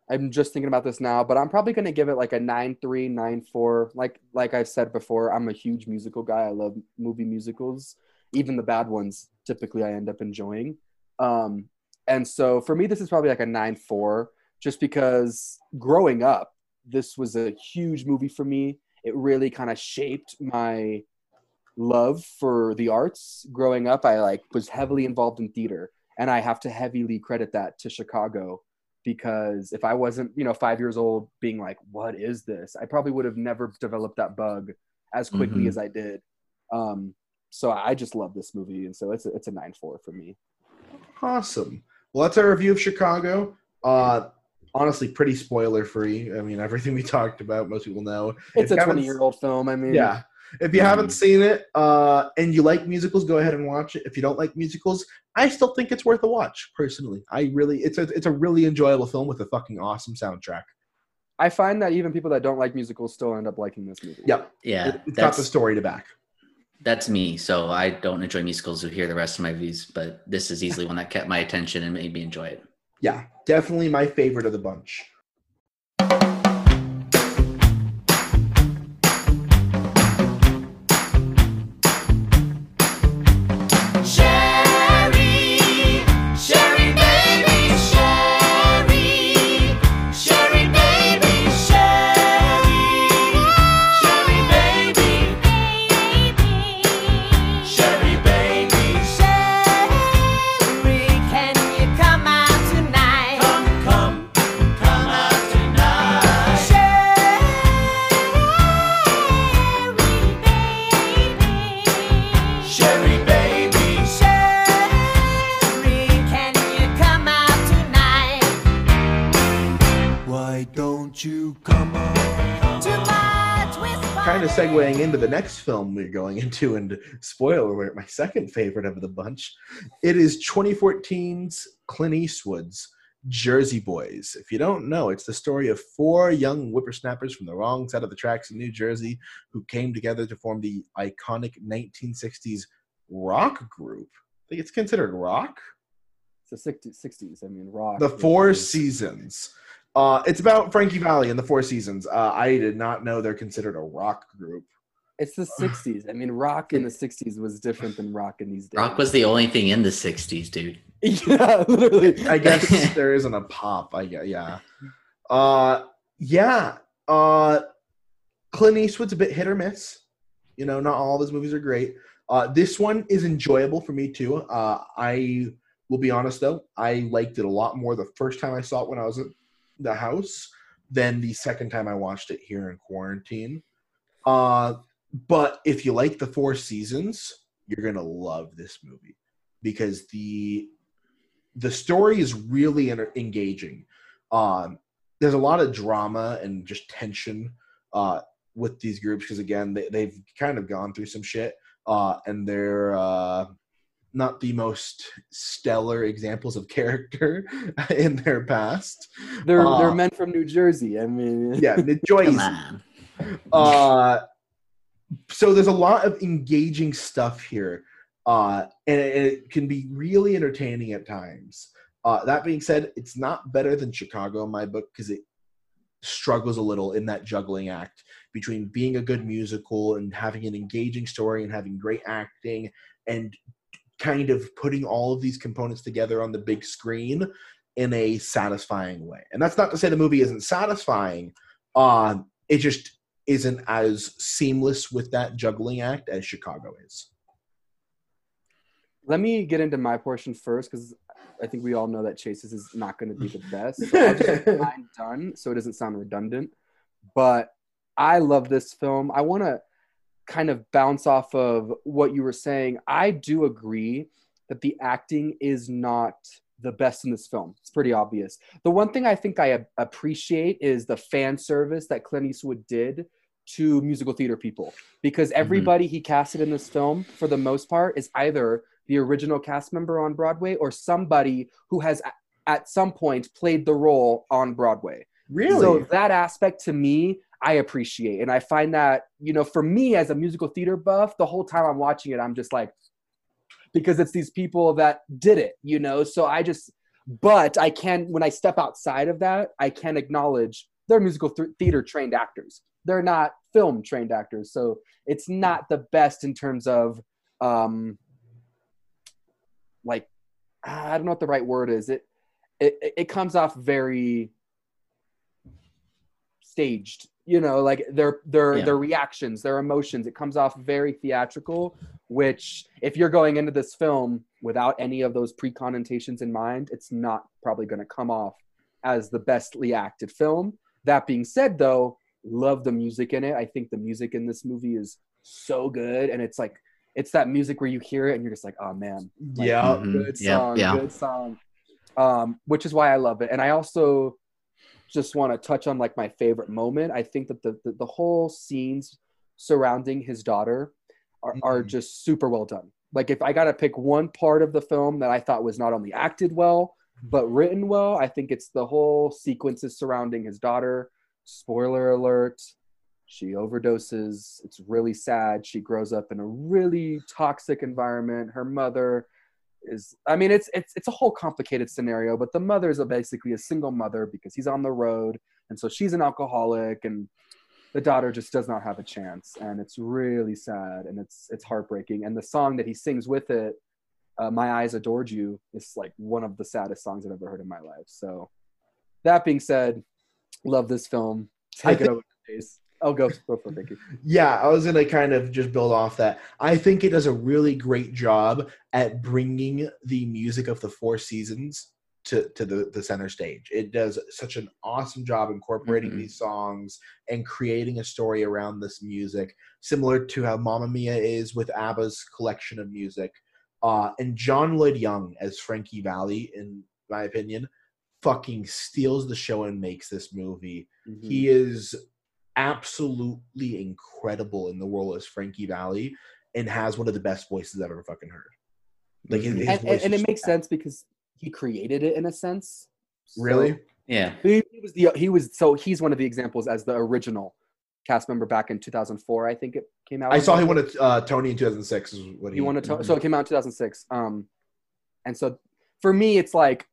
I'm just thinking about this now, but I'm probably gonna give it like a nine three, nine four. Like like I've said before, I'm a huge musical guy. I love movie musicals, even the bad ones. Typically, I end up enjoying. Um, and so for me, this is probably like a nine four, just because growing up, this was a huge movie for me. It really kind of shaped my love for the arts. Growing up, I like was heavily involved in theater, and I have to heavily credit that to Chicago because if I wasn't, you know, five years old being like, what is this? I probably would have never developed that bug as quickly mm-hmm. as I did. Um, so I just love this movie. And so it's a, it's a nine, four for me. Awesome. Well, that's our review of Chicago. Uh, honestly, pretty spoiler free. I mean, everything we talked about, most people know. It's if a 20 year old film. I mean, yeah, if you haven't seen it uh, and you like musicals, go ahead and watch it. If you don't like musicals, I still think it's worth a watch. Personally, I really it's a it's a really enjoyable film with a fucking awesome soundtrack. I find that even people that don't like musicals still end up liking this movie. Yep. Yeah. It, has got the story to back. That's me. So I don't enjoy musicals who hear the rest of my views, but this is easily one that kept my attention and made me enjoy it. Yeah, definitely my favorite of the bunch. The next film we're going into, and spoiler alert, my second favorite of the bunch, it is 2014's Clint Eastwood's Jersey Boys. If you don't know, it's the story of four young whippersnappers from the wrong side of the tracks in New Jersey who came together to form the iconic 1960s rock group. I think it's considered rock. It's the 60s. I mean, rock. The Four Seasons. Uh, it's about Frankie Valli and the Four Seasons. Uh, I did not know they're considered a rock group. It's the '60s. I mean, rock in the '60s was different than rock in these days. Rock was the only thing in the '60s, dude. yeah, literally. I guess there isn't a pop. I guess, yeah. Uh, yeah. Uh, Clint Eastwood's a bit hit or miss. You know, not all of his movies are great. Uh, this one is enjoyable for me too. Uh, I will be honest though, I liked it a lot more the first time I saw it when I was at the house than the second time I watched it here in quarantine. Uh, but if you like the Four Seasons, you're gonna love this movie because the the story is really engaging. Um, there's a lot of drama and just tension uh, with these groups because again they, they've kind of gone through some shit uh, and they're uh, not the most stellar examples of character in their past. They're uh, they're men from New Jersey. I mean, yeah, New Jersey. uh, so there's a lot of engaging stuff here, uh, and it, it can be really entertaining at times. Uh, that being said, it's not better than Chicago in my book because it struggles a little in that juggling act between being a good musical and having an engaging story and having great acting and kind of putting all of these components together on the big screen in a satisfying way. And that's not to say the movie isn't satisfying. Uh, it just isn't as seamless with that juggling act as Chicago is. let me get into my portion first because I think we all know that Chase's is not going to be the best. So I'll just mine done so it doesn't sound redundant. But I love this film. I want to kind of bounce off of what you were saying. I do agree that the acting is not the best in this film. It's pretty obvious. The one thing I think I appreciate is the fan service that Clint Eastwood did to musical theater people because mm-hmm. everybody he casted in this film for the most part is either the original cast member on Broadway or somebody who has at some point played the role on Broadway. Really? So that aspect to me, I appreciate. And I find that, you know, for me as a musical theater buff, the whole time I'm watching it, I'm just like, because it's these people that did it, you know? So I just, but I can, when I step outside of that, I can acknowledge they're musical th- theater trained actors. They're not film trained actors. So it's not the best in terms of, um, like, I don't know what the right word is. It, it, it comes off very staged you know like their their Yeah. their reactions their emotions it comes off very theatrical which if you're going into this film without any of those pre-connotations in mind it's not probably going to come off as the bestly acted film that being said though love the music in it i think the music in this movie is so good and it's like it's that music where you hear it and you're just like oh man like, yeah. Mhm. good Yeah, song yeah. good song um which is why i love it and i also just want to touch on like my favorite moment. I think that the the, the whole scenes surrounding his daughter are, are Mhm. just super well done. Like if i gotta pick one part of the film that i thought was not only acted well but written well i think it's the whole sequences surrounding his daughter. Spoiler alert she overdoses. It's really sad. She grows up in a really toxic environment. Her mother is i mean it's it's it's a whole complicated scenario but the mother is a, basically a single mother because he's on the road and so she's an alcoholic and the daughter just does not have a chance. And it's really sad and it's it's heartbreaking. And the song that he sings with it uh, my eyes adored you is like one of the saddest songs i've ever heard in my life. So that being said love this film. I take it think- over. I'll go go for you Yeah, I was gonna kind of just build off that. I think it does a really great job at bringing the music of the Four Seasons to to the the center stage. It does such an awesome job incorporating Mhm. these songs and creating a story around this music, similar to how Mamma Mia is with ABBA's collection of music. Uh, and John Lloyd Young as Frankie Valli, in my opinion, fucking steals the show and makes this movie. Mm-hmm. He is absolutely incredible in the role as Frankie Valli and has one of the best voices I've ever fucking heard. Like his, his and, voice and, and is it makes so- sense because he created it in a sense So- Really? Yeah. he, he was the he was so he's one of the examples as the original cast member back in 2004 i think it came out I saw he won a uh, Tony in 2006. Is what he, he won a to- so it came out in 2006 um and so for me it's like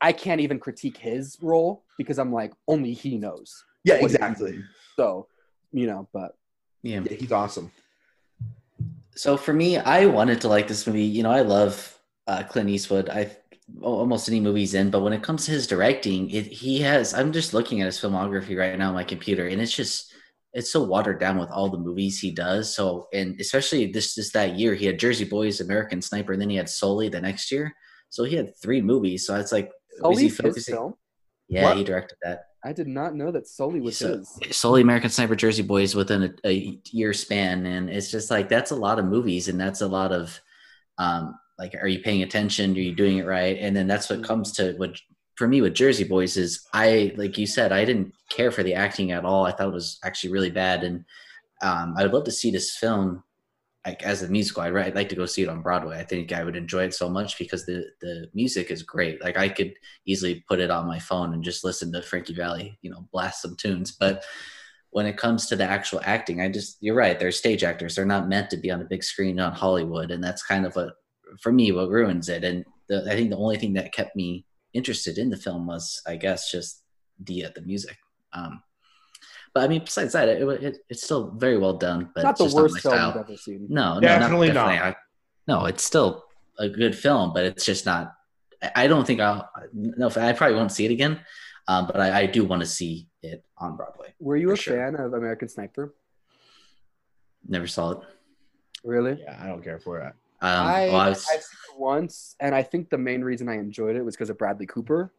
i can't even critique his role because i'm like only he knows yeah, exactly. so you know but Yeah. Yeah, he's awesome. So for me, I wanted to like this movie. You know, I love uh, Clint Eastwood. I almost any movie he's in, but when it comes to his directing, it he has. I'm just looking at his filmography right now on my computer, and it's just it's so watered down with all the movies he does. So and especially this just that year, he had Jersey Boys, American Sniper, and then he had Sully the next year. So he had three movies. So it's like, was he Sully's his focusing? film Yeah, What? he directed that. i did not know that Sully was So, his Sully American Sniper Jersey Boys within a, a year span, and it's just like that's a lot of movies, and that's a lot of um, like, are you paying attention? Are you doing it right? And then that's what comes to what for me with Jersey Boys is I like you said I didn't care for the acting at all. I thought it was actually really bad, and um, I would love to see this film like as a musical. I'd, I'd like to go see it on Broadway. I think I would enjoy it so much because the the music is great. Like I could easily put it on my phone and just listen to Frankie Valli, you know, blast some tunes. But when it comes to the actual acting, I just you're right. They're stage actors. They're not meant to be on a big screen on Hollywood, and that's kind of what for me what ruins it. And the, I think the only thing that kept me interested in the film was, I guess, just the uh, the music. Um, but I mean, besides that, it, it, it's still very well done. But not it's the worst my film style. i've ever seen No, Definitely no, not. not. Definitely. I, no, it's still a good film, but it's just not. I- I don't think I'll. No, I probably won't see it again. Um, but I, I do want to see it on Broadway. were you a sure. fan of american sniper Never saw it. really Yeah, I don't care for it. Um, I, well, I was, I've seen it once, and I think the main reason I enjoyed it was because of Bradley Cooper.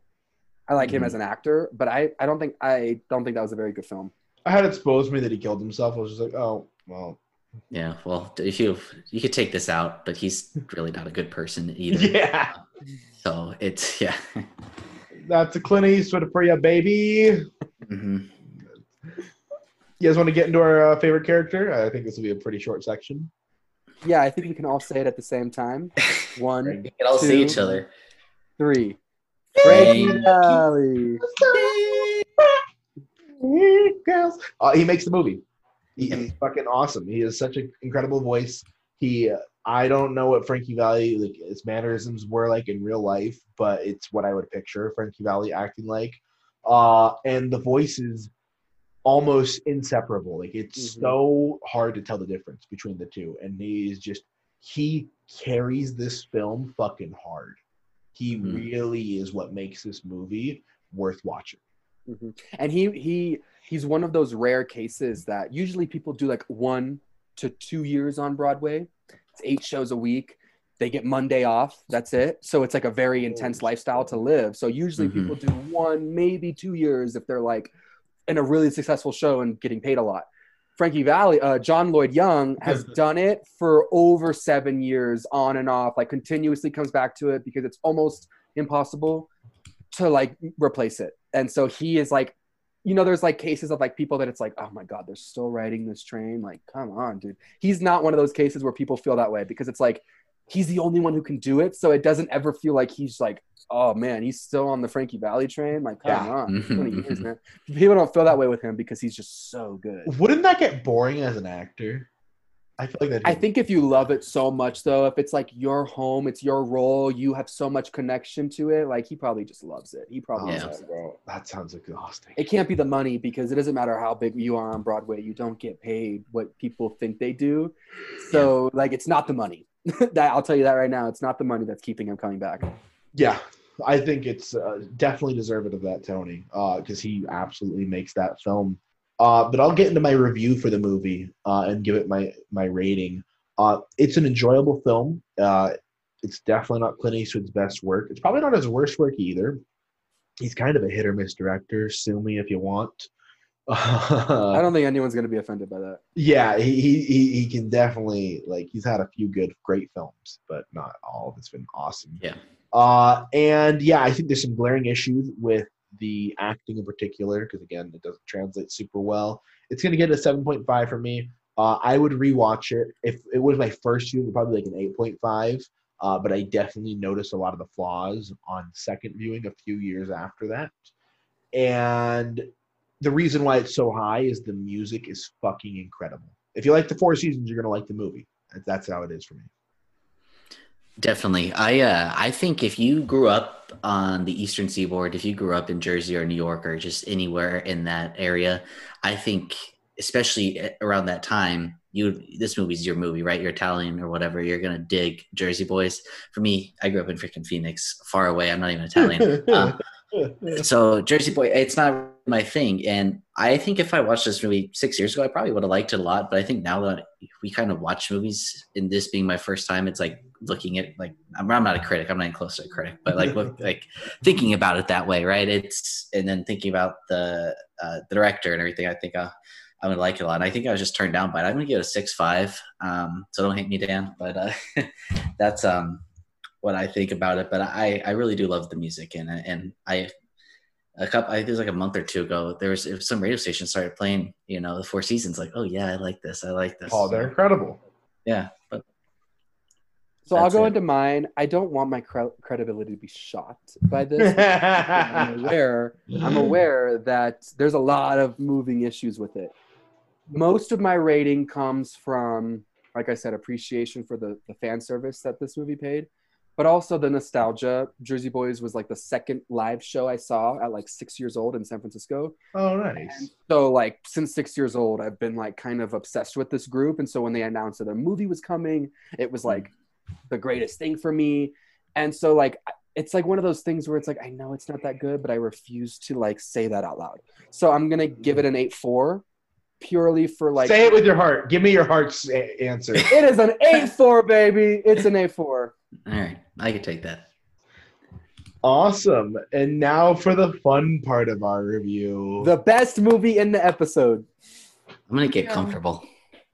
I like him Mhm. as an actor, but I, I don't think I don't think that was a very good film. I had exposed me that he killed himself. I was just like, oh well. yeah. Well, if you you could take this out, but he's really not a good person either. Yeah, So it's yeah. that's a Clint Eastwood for you, baby. Mm-hmm. You guys want to get into our uh, favorite character? I think this will be a pretty short section. Yeah, I think we can all say it at the same time. One, We can all see each other. three. Frankie Frankie Uh, he makes the movie. He is fucking awesome. He has such an incredible voice. He, I don't know what Frankie Valli like his mannerisms were like in real life, but it's what I would picture Frankie Valli acting like. Uh, and the voice is almost inseparable. Like it's Mhm. so hard to tell the difference between the two. And he is just he carries this film fucking hard. He Mhm. really is what makes this movie worth watching. Mhm. And he he he's one of those rare cases that usually people do like one to two years on Broadway. It's eight shows a week. They get Monday off. That's it. So it's like a very intense lifestyle to live. So usually Mhm. people do one, maybe two years if they're like in a really successful show and getting paid a lot. Frankie Valli, uh, John Lloyd Young has done it for over seven years on and off, like continuously comes back to it because it's almost impossible to like replace it. And so he is like, you know, there's like cases of like people that it's like, oh my God, they're still riding this train. Like, come on, dude. He's not one of those cases where people feel that way because it's like he's the only one who can do it. So it doesn't ever feel like he's like, oh man, he's still on the Frankie Valli train. Like, come Yeah. on, Mhm, 20 years, man. People don't feel that way with him because he's just so good. Wouldn't that get boring as an actor? I feel like that. I think if you love it so much, though, if it's like your home, it's your role, you have so much connection to it, like he probably just loves it. He probably Yeah. loves it. bro, that sounds exhausting. It can't be the money because it doesn't matter how big you are on Broadway, you don't get paid what people think they do. So, like, it's not the money. that I'll tell you that right now. It's not the money that's keeping him coming back. Yeah, I think it's uh, definitely deserving of that, Tony, because he absolutely makes that film. Uh, but I'll get into my review for the movie uh, and give it my my rating. Uh, it's an enjoyable film. Uh, it's definitely not Clint Eastwood's best work. It's probably not his worst work either. He's kind of a hit or miss director. Sue me if you want. I don't think anyone's going to be offended by that. yeah, he, he he he can definitely like he's had a few good great films, but not all of it's been awesome. Yeah. Uh, and yeah, I think there's some glaring issues with the acting in particular because again, it doesn't translate super well. It's gonna get a 7.5 for me. Uh, I would rewatch it if it was my first viewing, probably like an 8.5. Uh, but I definitely noticed a lot of the flaws on second viewing a few years after that. And the reason why it's so high is the music is fucking incredible. If you like the Four Seasons, you're gonna like the movie. That's how it is for me. Definitely. I uh I think if you grew up on the eastern seaboard, if you grew up in Jersey or New York or just anywhere in that area, I think especially around that time, you this movie's your movie, right? You're Italian or whatever, you're going to dig Jersey Boys. For me, I grew up in freaking Phoenix, far away. I'm not even Italian. Um, so Jersey Boy, it's not my thing. And I think if I watched this movie six years ago, I probably would have liked it a lot. But I think now that we kind of watch movies, in this being my first time, it's like looking at like I'm, I'm not a critic. I'm not even close to a critic, but like look, like thinking about it that way, right? It's and then thinking about the uh, the director and everything. I think uh, I would like it a lot. And I think I was just turned down by it. I'm gonna give it a six five. Um, so don't hate me, Dan. But uh, that's um what I think about it. But I I really do love the music and and I a couple I think it was like a month or two ago there was some radio station started playing you know the Four Seasons like oh yeah I like this I like this oh, they're incredible. yeah So I'll go it. into mine. I don't want my cre- credibility to be shot by this. I'm aware. I'm aware that there's a lot of moving issues with it. Most of my rating comes from, like I said, appreciation for the, the fan service that this movie paid, but also the nostalgia. Jersey Boys was like the second live show I saw at like six years old in San Francisco. Oh, nice. So like since six years old, I've been like kind of obsessed with this group. And so when they announced that a movie was coming, it was like the greatest thing for me. And so like it's like one of those things where it's like I know it's not that good, but I refuse to like say that out loud. So I'm gonna give it an eight four. purely for like Say it with your heart. Give me your heart's a- answer. it is an 8-4 baby it's an 8-4 All right, I could take that. awesome. And now for the fun part of our review. the best movie in the episode I'm gonna get comfortable.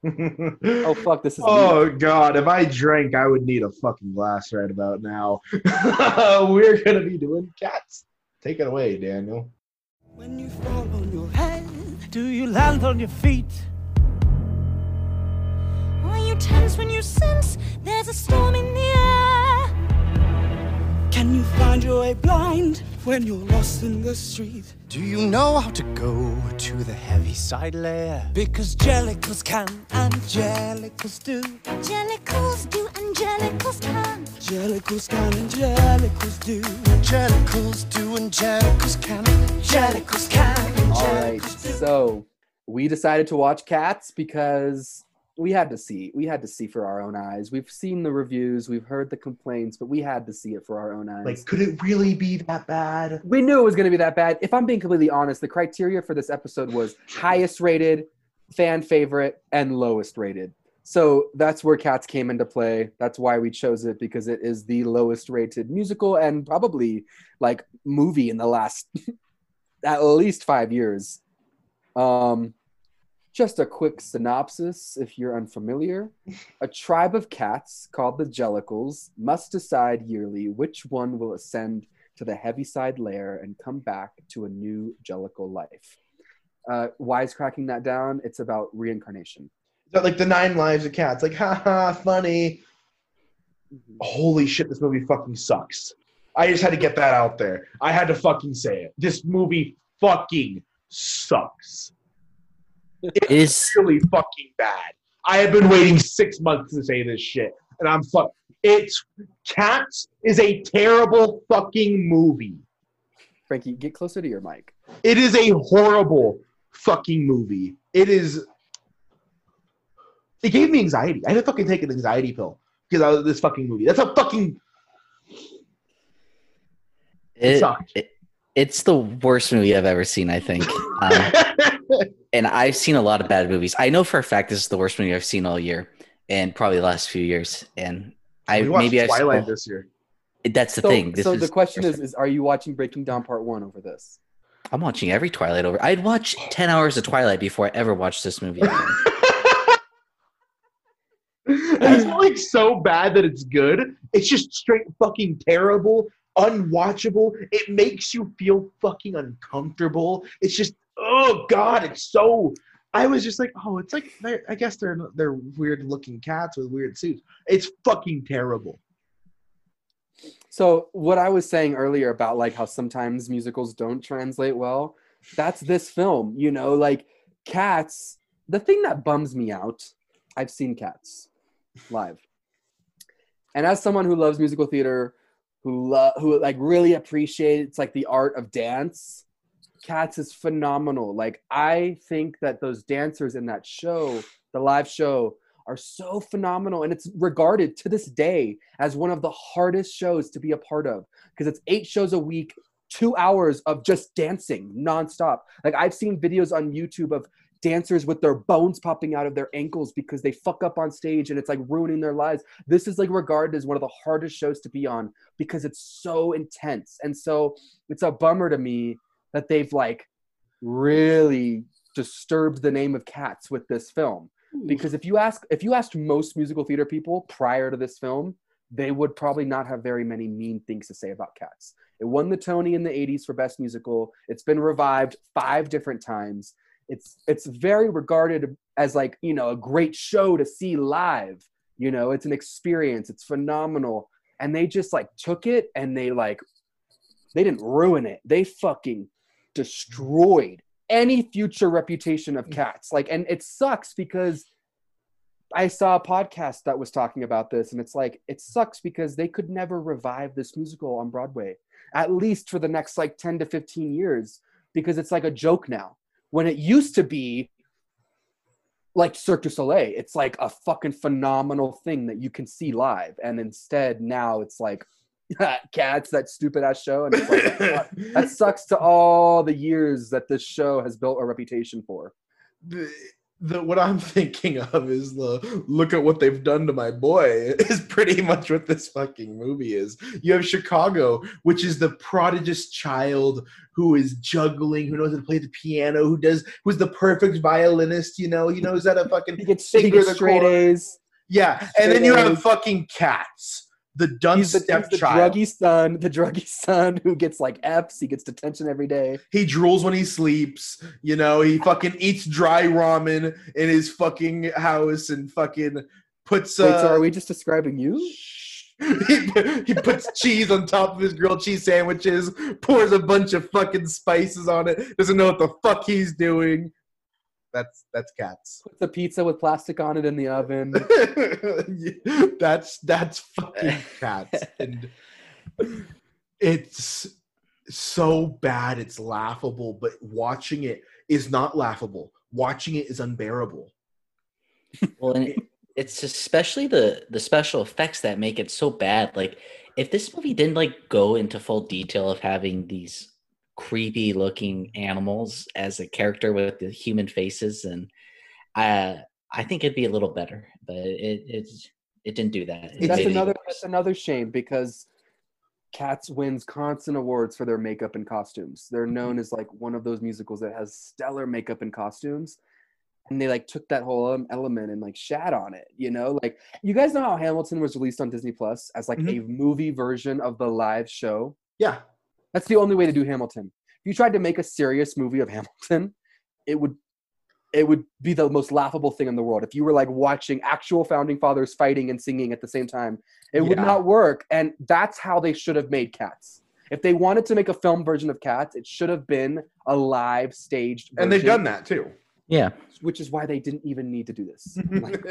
Oh fuck this is Oh god, if I drank, I would need a fucking glass right about now. We're gonna be doing cats. Take it away, Daniel. When you fall on your head, do you land on your feet? Are you tense when you sense there's a storm in the air? Can you find your way blind when you're lost in the street? Do you know how to go to the Heaviside Layer? Because jellicles can and jellicles do. Angelicals do, angelicals can. Jellicles can and jellicles do. Angelicals do, angelicals can. Jellicles can. all right so we decided to watch cats because we had to see we had to see for our own eyes we've seen the reviews we've heard the complaints but we had to see it for our own eyes Like, could it really be that bad? we knew it was going to be that bad. If I'm being completely honest, the criteria for this episode was highest rated, fan favorite, and lowest rated. So that's where Cats came into play. That's why we chose it because it is the lowest rated musical and probably like movie in the last at least five years. Um, just a quick synopsis if you're unfamiliar. A tribe of cats called the Jellicles must decide yearly which one will ascend to the Heaviside Layer and come back to a new Jellicle life. Uh, wisecracking that down, it's about reincarnation. Is like the nine lives of cats? Like, haha, funny. Holy shit, this movie fucking sucks. I just had to get that out there. I had to fucking say it. This movie fucking sucks. It is really fucking bad. I have been waiting six months to say this shit, and I'm fuck. It's Cats is a terrible fucking movie. Frankie, get closer to your mic. It is a horrible fucking movie. It is. It gave me anxiety. I had to fucking take an anxiety pill because of this fucking movie. That's a fucking. It it, it- it's the worst movie I've ever seen. I think, um, and I've seen a lot of bad movies. I know for a fact this is the worst movie I've seen all year, and probably the last few years. And I we watched maybe I've Twilight this year. that's the so thing. This so is the question is, is are you watching Breaking Dawn Part 1 over this? I'm watching every Twilight over. I'd watch ten hours of Twilight before I ever watched this movie. Again. it's not like so bad that it's good. It's just straight fucking terrible, unwatchable. It makes you feel fucking uncomfortable. It's just oh god, it's so. I was just like, oh, it's like I guess they're they're weird looking cats with weird suits. It's fucking terrible. So what I was saying earlier about like how sometimes musicals don't translate well, that's this film. You know, like Cats. The thing that bums me out, I've seen Cats live, and as someone who loves musical theater, who lo- who like really appreciates like the art of dance, Cats is phenomenal. Like I think that those dancers in that show, the live show, are so phenomenal and it's regarded to this day as one of the hardest shows to be a part of because it's eight shows a week two hours of just dancing nonstop like i've seen videos on youtube of dancers with their bones popping out of their ankles because they fuck up on stage and it's like ruining their lives this is like regarded as one of the hardest shows to be on because it's so intense and so it's a bummer to me that they've like really disturbed the name of cats with this film. Because if you ask if you asked most musical theater people prior to this film they would probably not have very many mean things to say about cats. It won the tony in the 80s for best musical. It's been revived five different times. It's it's very regarded as like you know a great show to see live you know? It's an experience. It's phenomenal. And they just like took it and they like they didn't ruin it. They fucking destroyed any future reputation of mm. cats like and it sucks because i saw a podcast that was talking about this and it's like it sucks because they could never revive this musical on broadway at least for the next like 10 to 15 years because it's like a joke now when it used to be like Cirque du Soleil. It's like a fucking phenomenal thing that you can see live. And instead now it's like cats, that stupid ass show. And it's like that sucks to all the years that this show has built a reputation for. the, the what I'm thinking of is the look at what they've done to my boy is pretty much what this fucking movie is. You have Chicago, which is the prodigious child who is juggling, who knows how to play the piano, who does who's the perfect violinist, you know, he knows how to fucking He gets, he gets the straight. A's. Yeah, and then you Straight have fucking cats. The dunce He's the, he's the druggy son, the druggy son who gets like F's. He gets detention every day. He drools when he sleeps. You know, he fucking eats dry ramen in his fucking house and fucking puts. Uh, Wait, so are we just describing you? he, he puts cheese on top of his grilled cheese sandwiches, pours a bunch of fucking spices on it, doesn't know what the fuck he's doing. That's that's cats. Puts a pizza with plastic on it in the oven. that's that's fucking cats. And it's so bad it's laughable, but watching it is not laughable. Watching it is unbearable. Well, and it's especially the the special effects that make it so bad. Like, if this movie didn't like go into full detail of having these creepy looking animals as a character with the human faces, and uh, I think it'd be a little better. But it it it didn't do that. It that's another that's another shame because Cats wins constant awards for their makeup and costumes. They're known as like one of those musicals that has stellar makeup and costumes. And they like took that whole um, element and like shat on it, you know? Like you guys know how Hamilton was released on Disney Plus as like a movie version of the live show. Yeah. That's the only way to do Hamilton. If you tried to make a serious movie of Hamilton, it would it would be the most laughable thing in the world. If you were like watching actual founding fathers fighting and singing at the same time, it would not work. And that's how they should have made Cats. If they wanted to make a film version of Cats, it should have been a live staged version. And they've done that too. Yeah, Which is why they didn't even need to do this. Like,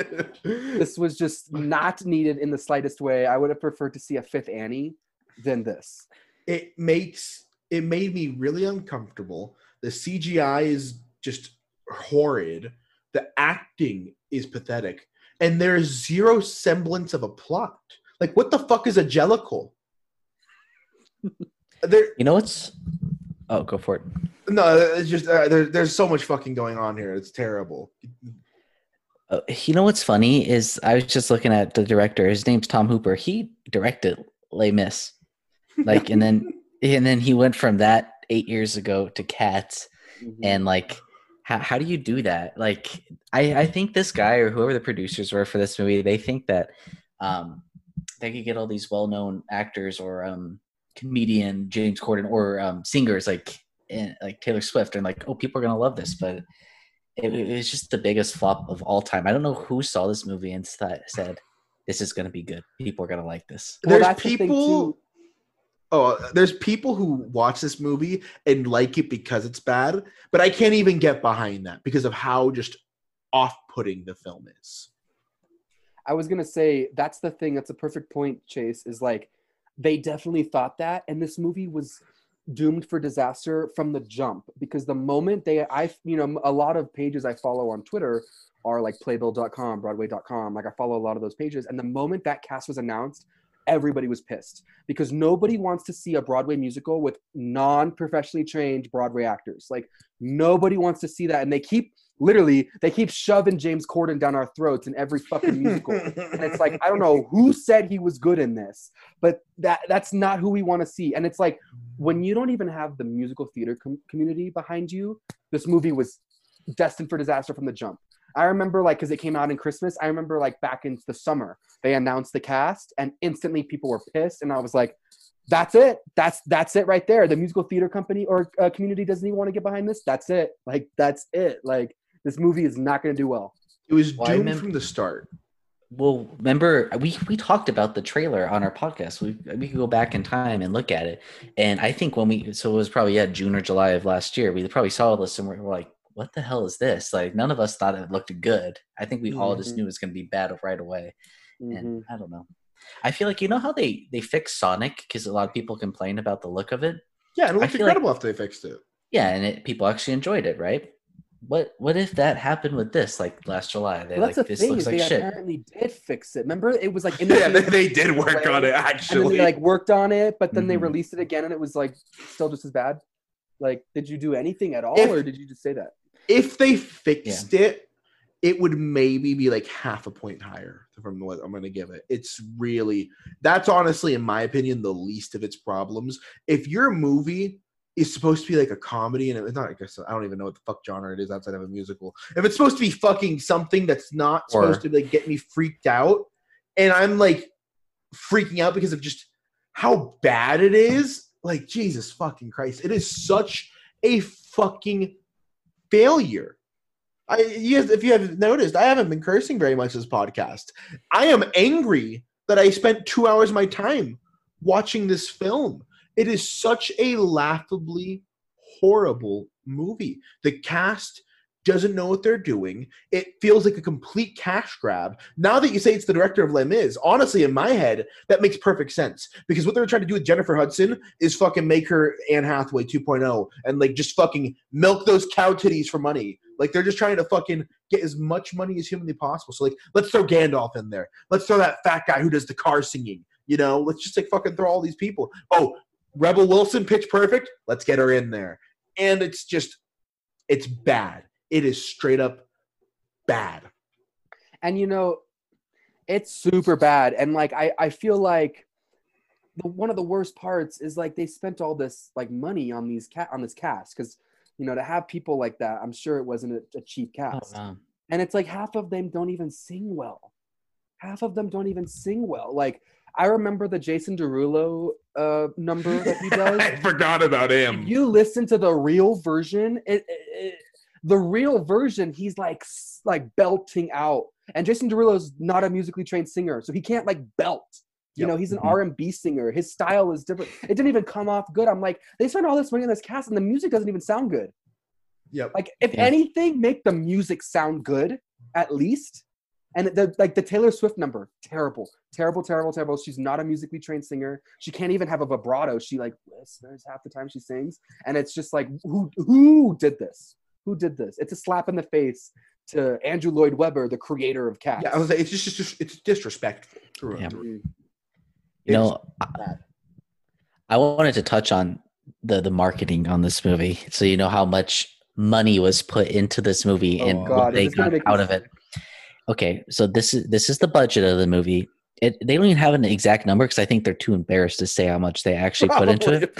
this was just not needed in the slightest way. I would have preferred to see a fifth Annie than this. It makes it made me really uncomfortable. The CGI is just horrid. The acting is pathetic, and there is zero semblance of a plot. Like, what the fuck is a jellicle? there, you know what's? Oh, go for it. no, it's just uh, there, there's so much fucking going on here. It's terrible. Uh, you know what's funny is I was just looking at the director. His name's Tom Hooper. He directed Les Mis, like, and then and then he went from that eight years ago to Cats, and like, how how do you do that? Like, I I think this guy or whoever the producers were for this movie, they think that um they could get all these well known actors or um comedian James Corden or um singers like eh, like Taylor Swift and like oh people are gonna love this, but it, it was just the biggest flop of all time. I don't know who saw this movie and th- said, "This is going to be good. People are going to like this." Well, there's that's the people. Oh, uh, there's people who watch this movie and like it because it's bad, but I can't even get behind that because of how just off-putting the film is. I was gonna say that's the thing. That's a perfect point, Chase. Is like they definitely thought that, and this movie was doomed for disaster from the jump because the moment they, I, you know, a lot of pages I follow on Twitter are like playbill.com, Broadway.com. Like I follow a lot of those pages, and the moment that cast was announced, everybody was pissed because nobody wants to see a Broadway musical with non-professionally trained Broadway actors. Like nobody wants to see that, and they keep literally they keep shoving James Corden down our throats in every fucking musical. and it's like I don't know who said he was good in this, but that that's not who we want to see. And it's like when you don't even have the musical theater com- community behind you, this movie was destined for disaster from the jump. I remember like because it came out in Christmas. I remember like back in the summer they announced the cast, and instantly people were pissed, and I was like. That's it. That's that's it right there. The musical theater company or uh, community doesn't even want to get behind this. That's it. Like that's it. Like this movie is not going to do well. It was Well, doomed remem- from the start. Well, remember we we talked about the trailer on our podcast. We we could go back in time and look at it, and I think when we so it was probably yeah June or July of last year. We probably saw this and we're like, "What the hell is this?" Like none of us thought it looked good. I think we all just Mhm. knew it was going to be bad right away. Mhm. And I don't know. I feel like you know how they they fixed Sonic because a lot of people complained about the look of it. Yeah, it looked feel like- incredible after they fixed it. Yeah, and it, people actually enjoyed it, right? What what if that happened with this like last July? They Well, like that's the this thing looks like they shit. apparently did fix it. Remember, it was like in the Yeah, they, they did work away, on it actually. they like worked on it, but then they Mhm. released it again, and it was like still just as bad. Like, did you do anything at all, If- or did you just say that? If they fixed it, it would maybe be like half a point higher from what I'm going to give it. It's really that's honestly, in my opinion, the least of its problems. If your movie is supposed to be like a comedy, and it's not, I guess I don't even know what the fuck genre it is outside of a musical. If it's supposed to be fucking something that's not Or- supposed to like get me freaked out, and I'm like freaking out because of just how bad it is, like Jesus fucking Christ, it is such a fucking failure. I, if you have noticed, I haven't been cursing very much this podcast. I am angry that I spent two hours of my time watching this film. It is such a laughably horrible movie. The cast doesn't know what they're doing. It feels like a complete cash grab. Now that you say it's the director of Les Mis, honestly, in my head, that makes perfect sense because what they were trying to do with Jennifer Hudson is fucking make her Anne Hathaway 2.0 and like just fucking milk those cow titties for money. Like they're just trying to fucking get as much money as humanly possible. So like, let's throw Gandalf in there. Let's throw that fat guy who does the car singing. You know, let's just like fucking throw all these people. Oh, Rebel Wilson, Pitch Perfect. Let's get her in there. And it's just, it's bad. It is straight up bad. and you know it's super bad and like i i feel like the, one of the worst parts is like they spent all this like money on these cat on this cast because you know to have people like that i'm sure it wasn't a, a cheap Oh, cast wow. and it's like half of them don't even sing well half of them don't even sing well like i remember the jason derulo uh number that he does I forgot about him. if you listen to the real version, it, it- it- the real version, he's like like belting out. And Jason Derulo's not a musically trained singer, so he can't like belt. You Yep. know, he's an Mhm. R and B singer. His style is different. It didn't even come off good. I'm like, they spent all this money on this cast, and the music doesn't even sound good. Yep. Like, if Yeah. anything, make the music sound good at least. And the like the Taylor Swift number, terrible, terrible, terrible, terrible. She's not a musically trained singer. She can't even have a vibrato. She like whispers half the time she sings, and it's just like who who did this? Who did this? It's a slap in the face to Andrew Lloyd Webber, the creator of Cats. Yeah, I was like, it's just, just it's disrespectful. through Yeah. through. You know, It's bad. I wanted to touch on the the marketing on this movie, so you know how much money was put into this movie Oh, and God, what they is this gonna got out of it. Okay, so this is this is the budget of the movie. It, they don't even have an exact number because I think they're too embarrassed to say how much they actually put into it.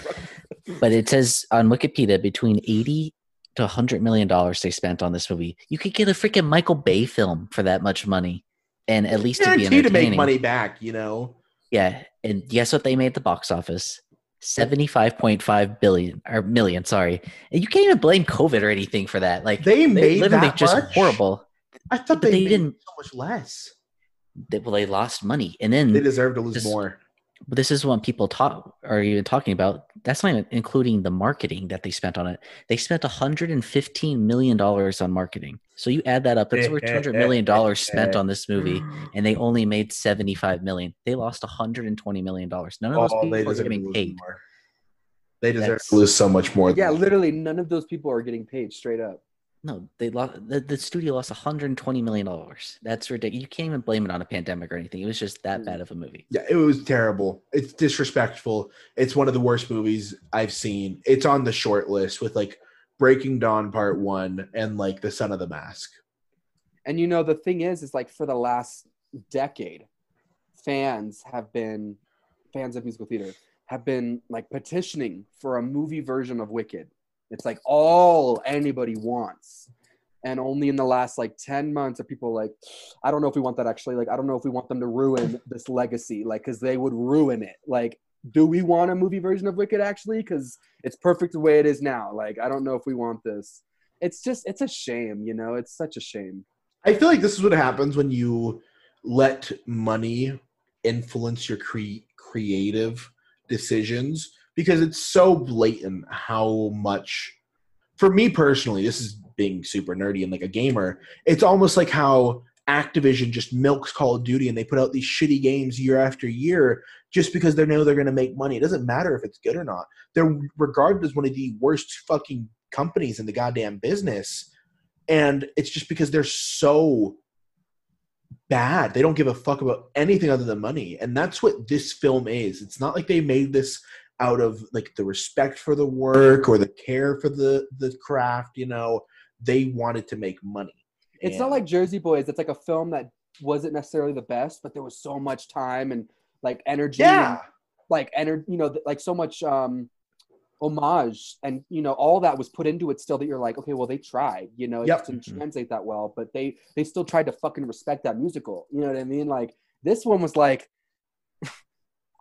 But it says on Wikipedia between eighty to hundred million dollars they spent on this movie. You could get a freaking Michael Bay film for that much money, and at least to be to make money back, you know. Yeah, and guess what they made at the box office? Seventy-five point five billion or million. Sorry, and you can't even blame COVID or anything for that. Like They made literally that just much? horrible. I thought they, they made didn't- so much less. They, well, they lost money, and then They deserve to lose Just- more. But this is what people talk are even talking about. That's not even including the marketing that they spent on it. They spent 115 million dollars on marketing. So you add that up, that's over 200 eh, eh, million eh, dollars spent on this movie, mm. and they only made 75 million. They lost 120 million dollars. None of those Oh, people they are deserve to getting lose paid. more. They deserve That's- to lose so much more. Yeah, than literally none of those people are getting paid straight up. No, they lost. The, the studio lost 120 million dollars. That's ridiculous. You can't even blame it on a pandemic or anything. It was just that Mm. bad of a movie. Yeah, it was terrible. It's disrespectful. It's one of the worst movies I've seen. It's on the short list with like Breaking Dawn Part One and like The Son of the Mask. And you know, the thing is, is like for the last decade, fans have been fans of musical theater have been like petitioning for a movie version of Wicked. It's like all anybody wants. And only in the last like 10 months are people like, I don't know if we want that actually. Like, I don't know if we want them to ruin this legacy, like, because they would ruin it. Like, do we want a movie version of Wicked actually? Because it's perfect the way it is now. Like, I don't know if we want this. It's just, it's a shame, you know? It's such a shame. I feel like this is what happens when you let money influence your cre- creative decisions because it's so blatant how much for me personally this is being super nerdy and like a gamer it's almost like how activision just milks call of duty and they put out these shitty games year after year just because they know they're going to make money. It doesn't matter if it's good or not. They're regarded as one of the worst fucking companies in the goddamn business and it's just because they're so bad. They don't give a fuck about anything other than money and that's what this film is. It's not like they made this out of like the respect for the work or the care for the the craft you know they wanted to make money. It's not like Jersey Boys. It's like a film that wasn't necessarily the best, but there was so much time and like energy. and, yeah, like energy. You know, th- like so much um homage, and you know, all that was put into it. Still, that you're like, okay, well, they tried. You know, it Yep. just didn't Mhm. translate that well, but they they still tried to fucking respect that musical. You know what I mean? Like this one was like.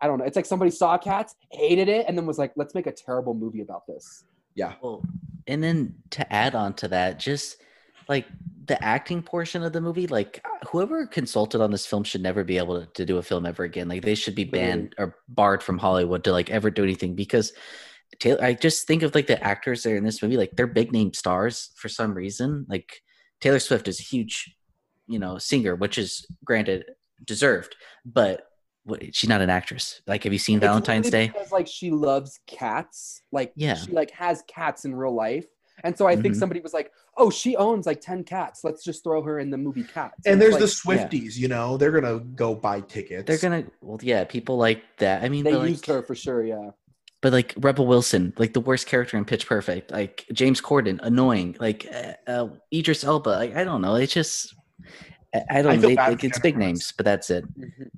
I don't know. It's like somebody saw Cats, hated it, and then was like, "Let's make a terrible movie about this." yeah. Well, and then to add on to that, just like the acting portion of the movie, like whoever consulted on this film should never be able to, to do a film ever again. Like they should be banned or barred from Hollywood to like ever do anything because Taylor, I just think of like the actors that are in this movie, like they're big name stars for some reason. Like Taylor Swift is a huge, you know, singer, which is granted deserved, but what, she's not an actress. Like, have you seen It's Valentine's Day? because like she loves cats like Yeah. she like has cats in real life and so i think Mhm. somebody was like oh she owns like 10 cats let's just throw her in the movie cats And it's there's like, the Swifties, you know, they're gonna go buy tickets. They're gonna, well, yeah, people like that. I mean, they but, like, used her for sure yeah but like Rebel Wilson, like the worst character in Pitch Perfect, like James Corden, annoying, like uh, uh, Idris Elba. Like I don't know, it's just I, I don't. they- like, mm-hmm. it's big names, but that's it.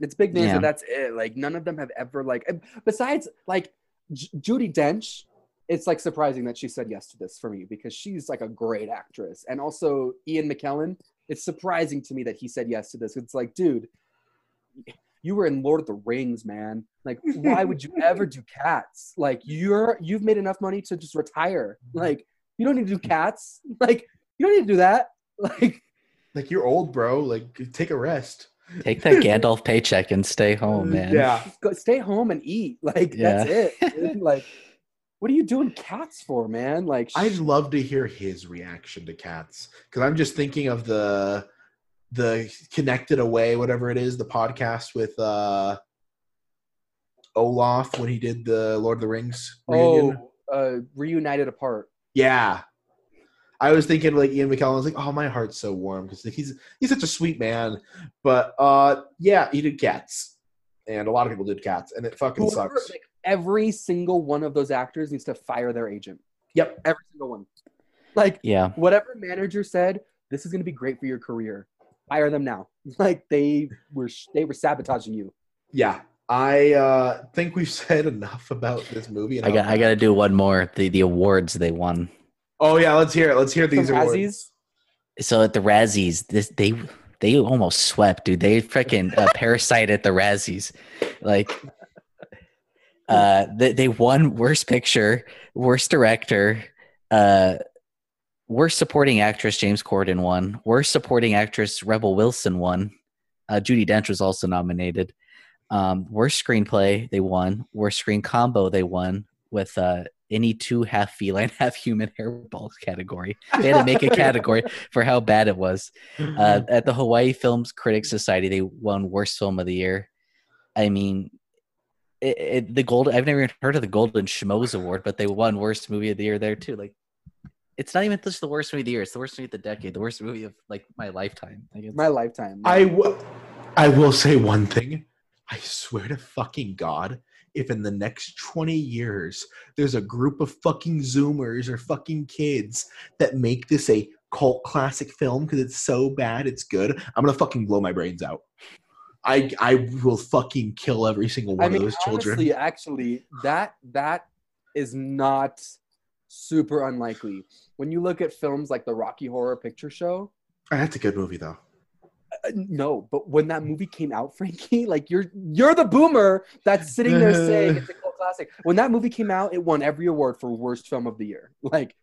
it's big names Yeah. and that's it like none of them have ever like besides like J- judi dench it's like surprising that she said yes to this for me because she's like a great actress and also ian mckellen it's surprising to me that he said yes to this it's like dude you were in Lord of the Rings, man. Like, why would you ever do cats? Like, you're you've made enough money to just retire. Like, you don't need to do cats. Like, you don't need to do that. Like, like you're old, bro. Like take a rest. Take that Gandalf paycheck and stay home, man. Yeah. go, stay home and eat. Like, that's it. dude. Like, what are you doing cats for, man? Like, I'd love to hear his reaction to cats because I'm just thinking of the the connected away whatever it is the podcast with uh Olaf when he did the Lord of the Rings reunion. oh, uh, reunited apart. Yeah. I was thinking like Ian McKellen I was like, oh my heart's so warm because he's he's such a sweet man. But uh yeah, he did cats. And a lot of people did cats, and it fucking Whoever- sucks. like, every single one of those actors needs to fire their agent. Yep. Every single one. Like, Yeah. whatever manager said this is going to be great for your career fire them now like they were they were sabotaging you Yeah. I uh think we've said enough about this movie. I got. I got to do one more. The the awards they won. Oh yeah, let's hear it. Let's hear these Some awards. Razzies? So at the Razzies, this they they almost swept, dude. They freaking uh, parasite at the Razzies, like. Uh, they, they won worst picture, worst director, uh, worst supporting actress. James Corden won. Worst supporting actress. Rebel Wilson won. Uh, Judi Dench was also nominated. Um, worst screenplay they won. Worst screen combo they won with uh, any two half feline, half human hairballs category. They had to make a category for how bad it was. Uh, at the Hawaii Films Critics Society, they won worst film of the year. I mean, it, it, the gold. I've never even heard of the Golden Schmoes Award, but they won worst movie of the year there too. Like, it's not even just the worst movie of the year; it's the worst movie of the decade, the worst movie of like my lifetime. Like, it's, my lifetime I I will say one thing. I swear to fucking God, if in the next 20 years there's a group of fucking Zoomers or fucking kids that make this a cult classic film because it's so bad it's good, I'm gonna fucking blow my brains out. I I will fucking kill every single one I mean, of those children. honestly, actually, that that is not super unlikely. When you look at films like the Rocky Horror Picture Show, That's a good movie though. Uh, no, but when that movie came out, Frankie, like you're you're the boomer that's sitting there saying it's a cult classic. When that movie came out, it won every award for worst film of the year. Like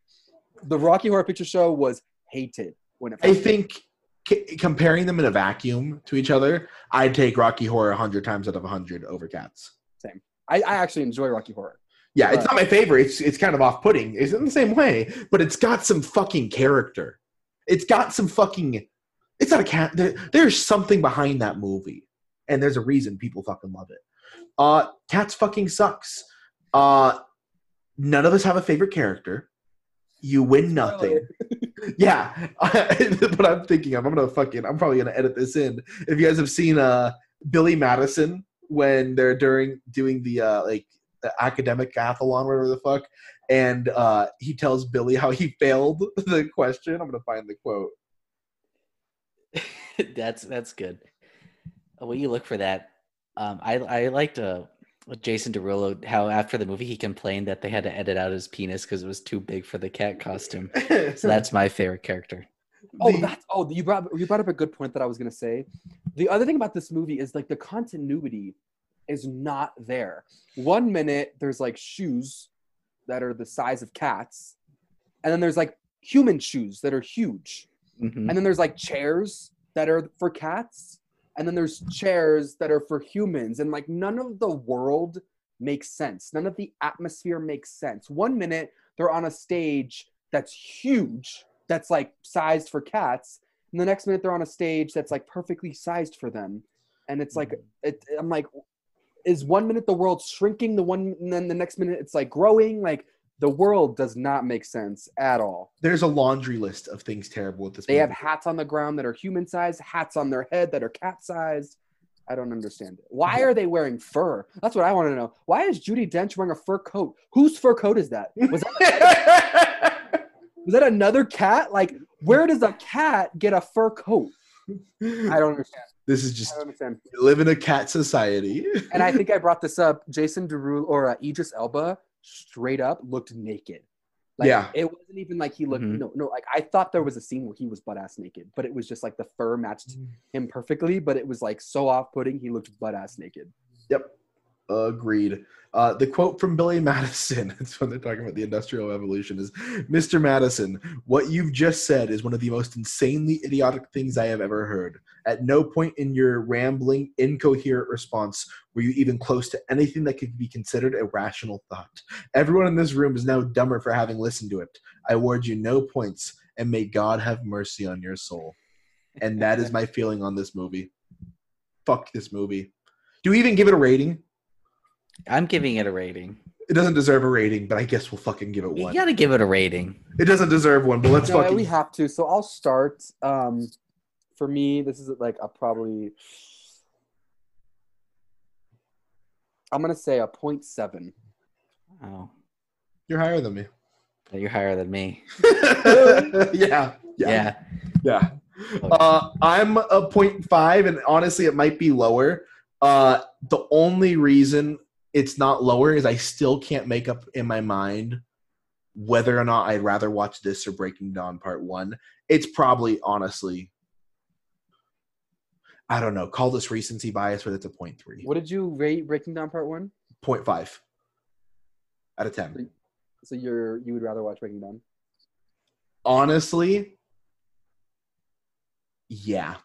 the Rocky Horror Picture Show was hated when it. I think c- comparing them in a vacuum to each other, I'd take Rocky Horror 100 times out of 100 over Cats. I, I actually enjoy Rocky Horror. Yeah, it's not my favorite. It's it's kind of off putting. It's in the same way, but it's got some fucking character. It's got some fucking. It's not a cat. There, there's something behind that movie, and there's a reason people fucking love it. Uh, Cats fucking sucks. Uh, none of us have a favorite character. You win nothing. yeah, but I'm thinking of. I'm gonna fucking. I'm probably gonna edit this in. If you guys have seen uh Billy Madison when they're during doing the uh like the academic athlon, whatever the fuck, and uh, he tells Billy how he failed the question. I'm gonna find the quote. that's that's good. While you look for that, um, I I liked uh, Jason Derulo how after the movie he complained that they had to edit out his penis because it was too big for the cat costume. So that's my favorite character. Oh, The- that's oh you brought you brought up a good point that I was gonna say. The other thing about this movie is like the continuity is not there. One minute there's like shoes that are the size of cats, and then there's like human shoes that are huge, Mhm. and then there's like chairs that are for cats, and then there's chairs that are for humans, and like none of the world makes sense. None of the atmosphere makes sense. One minute they're on a stage that's huge, that's like sized for cats, and the next minute they're on a stage that's like perfectly sized for them, and it's like mm-hmm. it, I'm like, is one minute the world shrinking, the one, and then the next minute it's like growing, like. The world does not make sense at all. There's a laundry list of things terrible with this. They have hats on the ground that are human sized, hats on their head that are cat sized. I don't understand it. Why are they wearing fur? That's what I want to know. Why is Judi Dench wearing a fur coat? Whose fur coat is that? Was that, was that another cat? Like, where does a cat get a fur coat? I don't understand. this is just live in a cat society. And I think I brought this up. Jason Derulo or uh, Idris Elba straight up looked naked. Like, Yeah. It wasn't even like he looked, Mhm. no, no, like I thought there was a scene where he was butt ass naked, but it was just like the fur matched him perfectly, but it was like so off putting, he looked butt ass naked. Yep. Agreed. Uh, the quote from Billy Madison, it's when they're talking about the industrial revolution, is Mr. Madison, what you've just said is one of the most insanely idiotic things I have ever heard. At no point in your rambling, incoherent response were you even close to anything that could be considered a rational thought. Everyone in this room is now dumber for having listened to it. I award you no points, and may God have mercy on your soul. And that is my feeling on this movie. Fuck this movie. Do we even give it a rating? I'm giving it a rating. It doesn't deserve a rating, but I guess we'll fucking give it one. You gotta give it a rating. It doesn't deserve one, but let's no, fucking. we have to. So I'll start. Um, for me, this is like a probably. I'm gonna say a 0.7. Oh, You're higher than me. you're higher than me. yeah, yeah, Yeah. yeah. Uh, I'm a point five, and honestly, it might be lower. Uh, the only reason it's not lower is I still can't make up in my mind whether or not I'd rather watch this or Breaking Dawn Part One. It's probably honestly, I don't know. Call this recency bias, but it's a point three, What did you rate Breaking Dawn Part One? point five out of ten. So you're you would rather watch Breaking Dawn? Honestly, yeah,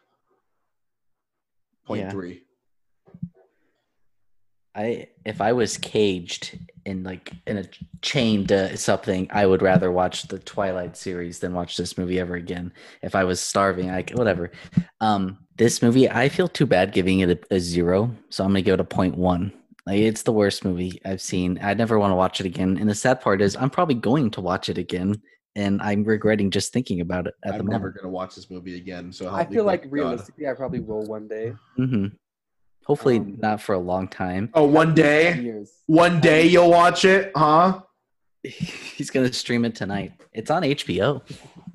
point Yeah. three. I if I was caged in like in a chained to something, I would rather watch the Twilight series than watch this movie ever again. If I was starving, I could, whatever. Um, this movie, I feel too bad giving it a, a zero, so I'm gonna give it a point one. Like it's the worst movie I've seen. I never want to watch it again. And the sad part is, I'm probably going to watch it again, and I'm regretting just thinking about it at the I'm never moment. gonna watch this movie again. So I feel like God. realistically, I probably will one day. hmm Hopefully, Um, not for a long time. Oh, one day, years. one day you'll watch it, huh? He's gonna stream it tonight. It's on HBO.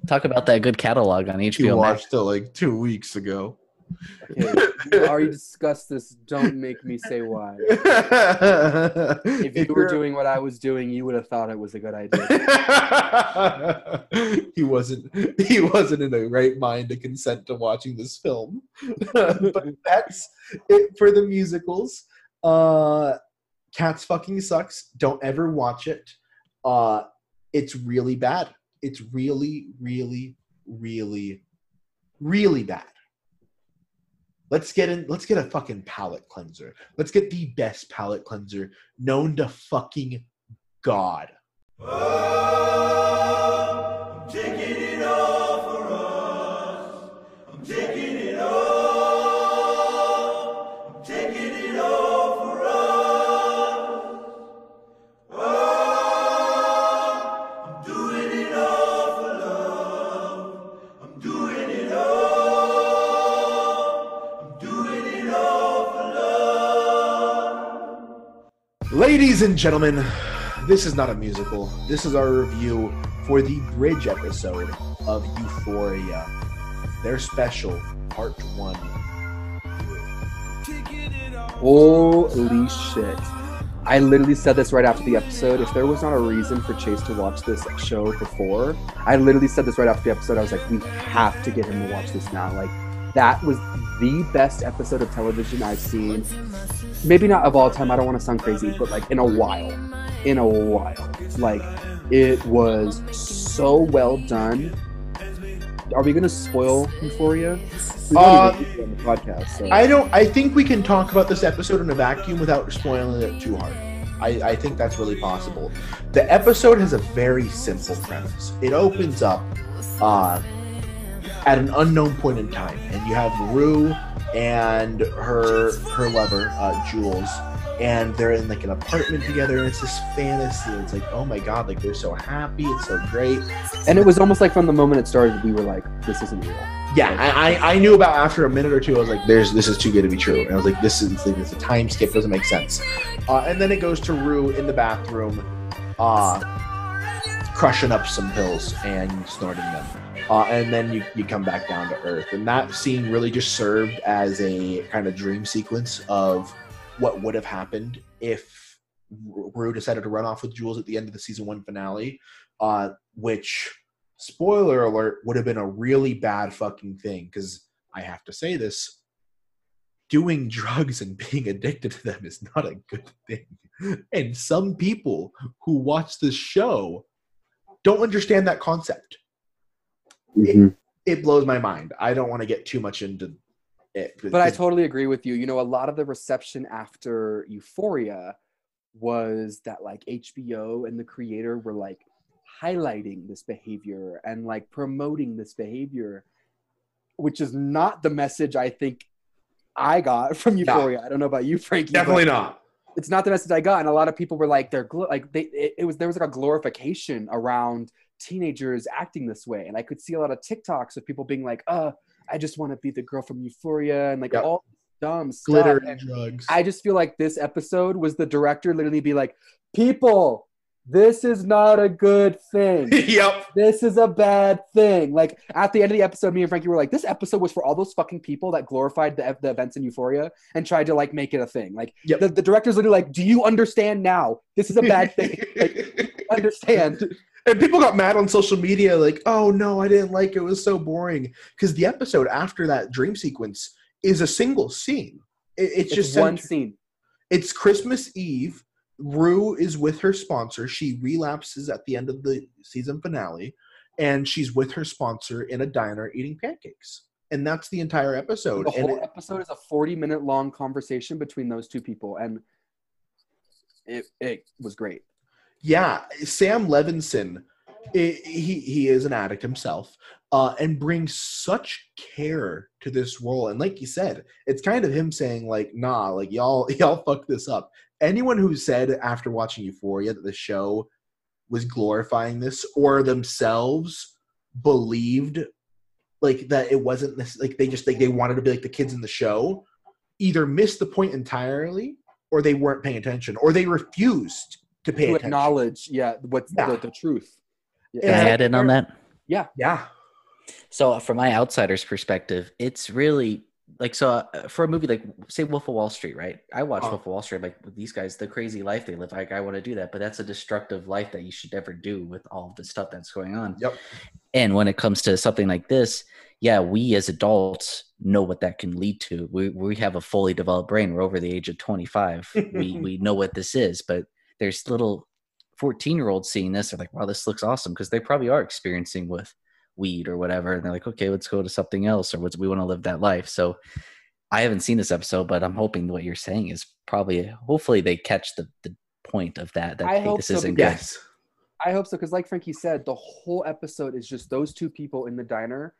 Talk about that good catalog on You HBO Max. watched it like two weeks ago. Okay, we already discussed this. Don't make me say why. If you were doing what I was doing, you would have thought it was a good idea. he wasn't he wasn't in the right mind to consent to watching this film but that's it for the musicals uh cats fucking sucks don't ever watch it uh it's really bad it's really really really really bad let's get in let's get a fucking palate cleanser. Let's get the best palate cleanser known to fucking god Ladies and gentlemen, this is not a musical. This is our review for the bridge episode of Euphoria, their special part one. Holy shit. I literally said this right after the episode. If there was not a reason for Chase to watch this show before, I literally said this right after the episode. I was like, we have to get him to watch this now. Like, that was the best episode of television I've seen. Maybe not of all time. I don't want to sound crazy, but like in a while. In a while. Like, it was so well done. Are we going to spoil Euphoria? We Uh, even do it on the podcast. So. I don't. I think we can talk about this episode in a vacuum without spoiling it too hard. I, I think that's really possible. The episode has a very simple premise. It opens up uh, at an unknown point in time, and you have Rue and her her lover uh, Jules, and they're in like an apartment together, and it's this fantasy. It's like, oh my god, like they're so happy, it's so great. And it was almost like from the moment it started, we were like, this isn't real. Yeah, I, I, I knew about after a minute or two. I was like, "There's this is too good to be true." And I was like, "This is like, it's a time skip. Doesn't make sense." Uh, and then it goes to Rue in the bathroom, uh, crushing up some pills and snorting them. Uh, and then you, you come back down to earth. And that scene really just served as a kind of dream sequence of what would have happened if Rue decided to run off with Jules at the end of the season one finale, uh, which spoiler alert would have been a really bad fucking thing. Because i have to say this doing drugs and being addicted to them is not a good thing. And some people who watch this show don't understand that concept Mm-hmm. it blows my mind i don't want to get too much into it But I totally agree with you. You know, a lot of the reception after Euphoria was that like HBO and the creator were like highlighting this behavior and like promoting this behavior, which is not the message I think I got from Euphoria. I don't know about you, Frankie. definitely not it's not the message I got. And a lot of people were like, they're gl- like, they, it, it was, there was like a glorification around teenagers acting this way. And I could see a lot of TikToks of people being like, uh, I just want to be the girl from Euphoria and like Yep. all dumb stuff. glitter And drugs I just feel like this episode was the director literally be like, people, this is not a good thing. yep this is a bad thing. Like at the end of the episode, me and Frankie were like, this episode was for all those fucking people that glorified the, the events in Euphoria and tried to like make it a thing. Like Yep. the, the director's literally like, do you understand now? This is a bad thing. like, understand. And people got mad on social media, like, "Oh no, I didn't like it. It was so boring." Because the episode after that dream sequence is a single scene. It- it's, It's just one cent- scene. It's Christmas Eve. Rue is with her sponsor. She relapses at the end of the season finale, and she's with her sponsor in a diner eating pancakes. And that's the entire episode. The whole it- episode is a 40 minute long conversation between those two people. And it, it was great. Yeah, Sam Levinson, he he is an addict himself, uh, and brings such care to this role. And like you said, it's kind of him saying like, "Nah, like y'all y'all fuck this up." Anyone who said after watching Euphoria that the show was glorifying this or themselves believed like that it wasn't this like they just like they wanted to be like the kids in the show either missed the point entirely or they weren't paying attention or they refused to pay To attention acknowledge, yeah, what's Yeah. The, the truth. Yeah. Can I add in on that? Yeah. Yeah so, from my outsider's perspective, it's really like so uh, for a movie like say Wolf of Wall Street, right? I watch Oh. Wolf of Wall Street. Like these guys, the crazy life they live. Like I want to do that, but that's a destructive life that you should never do with all the stuff that's going on. Yep. And when it comes to something like this, yeah, we as adults know what that can lead to. We we have a fully developed brain. We're over the age of 25. we we know what this is, but there's little 14 year olds seeing this. They're like, wow, this looks awesome because they probably are experiencing with weed or whatever. And they're like, okay, let's go to something else or what's, we want to live that life. So I haven't seen this episode, but I'm hoping what you're saying is probably, hopefully they catch the, the point of that, that I hey, hope this so, isn't good. Yes. I hope so, because like Frankie said, the whole episode is just those two people in the diner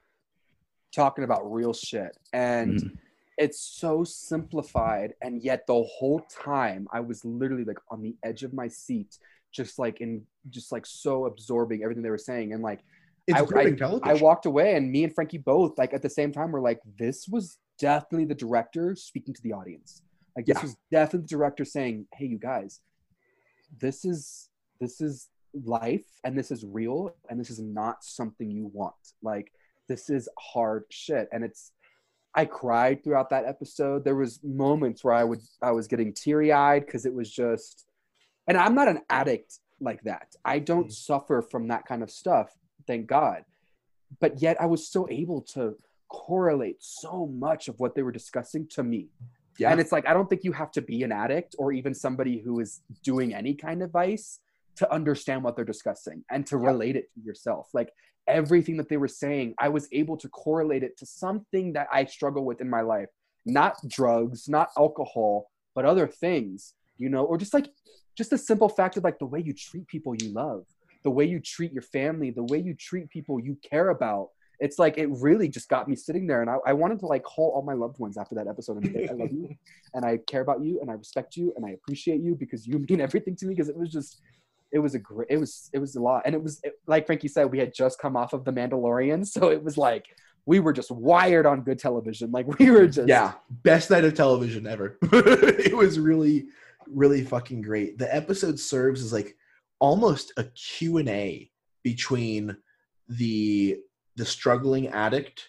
talking about real shit. And Mhm. It's so simplified. And yet the whole time I was literally like on the edge of my seat, just like in just like so absorbing everything they were saying. And like It's I- I television. walked away and me and Frankie both like at the same time were like, this was definitely the director speaking to the audience. Like this Yeah. was definitely the director saying, Hey, you guys, this is this is life and this is real and this is not something you want. Like this is hard shit and it's I cried throughout that episode. There was moments where I would I was getting teary-eyed cuz it was just and I'm not an addict like that. I don't Mhm. suffer from that kind of stuff, thank God. But yet I was still able to correlate so much of what they were discussing to me. Yeah. And it's like I don't think you have to be an addict or even somebody who is doing any kind of vice to understand what they're discussing and to relate it to yourself. Like everything that they were saying, I was able to correlate it to something that I struggle with in my life. Not drugs, not alcohol, but other things, you know, or just like just the simple fact of like the way you treat people you love, the way you treat your family, the way you treat people you care about. It's like it really just got me sitting there, and I, I wanted to like call all my loved ones after that episode and say, "I love you, and I care about you, and I respect you, and I appreciate you because you mean everything to me." Because it was just, it was a great, it was, it was a lot, and it was it, like Frankie said, we had just come off of The Mandalorian, so it was like we were just wired on good television, like we were just, yeah. Best night of television ever. It was really really fucking great. The episode serves as like almost a q&a between the the struggling addict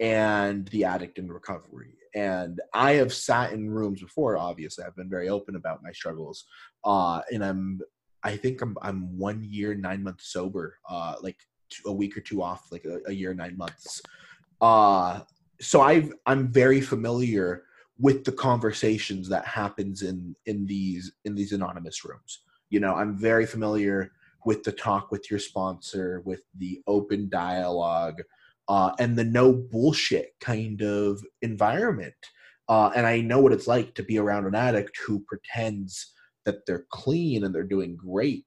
and the addict in recovery. And i have sat in rooms before obviously. I've been very open about my struggles uh and i'm i think i'm i'm one year nine months sober uh like two, a week or two off like a, a year nine months uh so I've I'm very familiar with the conversations that happens in in these in these anonymous rooms. You know, I'm very familiar with the talk with your sponsor, with the open dialogue, uh, and the no bullshit kind of environment. Uh, and I know what it's like to be around an addict who pretends that they're clean and they're doing great,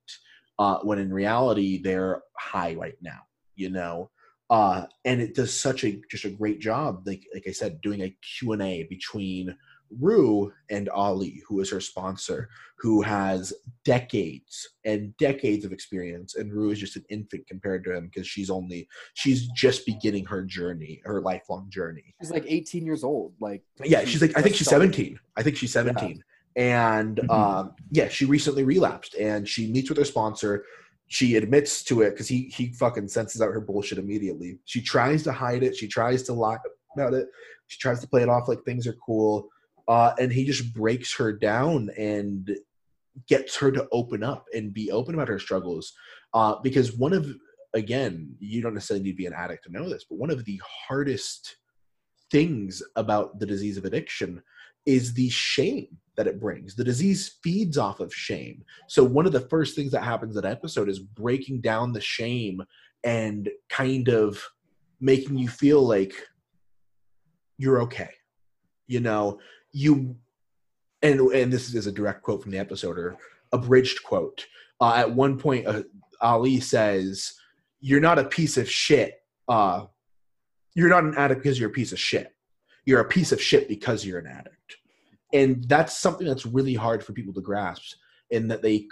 uh, when in reality they're high right now. You know, uh, and it does such a just a great job like like i said doing a q&a between rue and ali who is her sponsor who has decades and decades of experience and rue is just an infant compared to him because she's only she's just beginning her journey her lifelong journey. She's like 18 years old, like yeah she's like i think she's 17 i think she's 17 and um yeah she recently relapsed and she meets with her sponsor. She admits to it because he he fucking senses out her bullshit immediately. She tries to hide it. She tries to lie about it. She tries to play it off like things are cool. Uh and he just breaks her down and gets her to open up and be open about her struggles. Uh because one of again you don't necessarily need to be an addict to know this but one of the hardest things about the disease of addiction is the shame that it brings. The disease feeds off of shame. So one of the first things that happens in that episode is breaking down the shame and kind of making you feel like you're okay. You know, you and and this is a direct quote from the episode or abridged quote. Uh, at one point, uh, Ali says, "You're not a piece of shit. Uh, you're not an addict because you're a piece of shit. You're a piece of shit because you're an addict." And that's something that's really hard for people to grasp in that they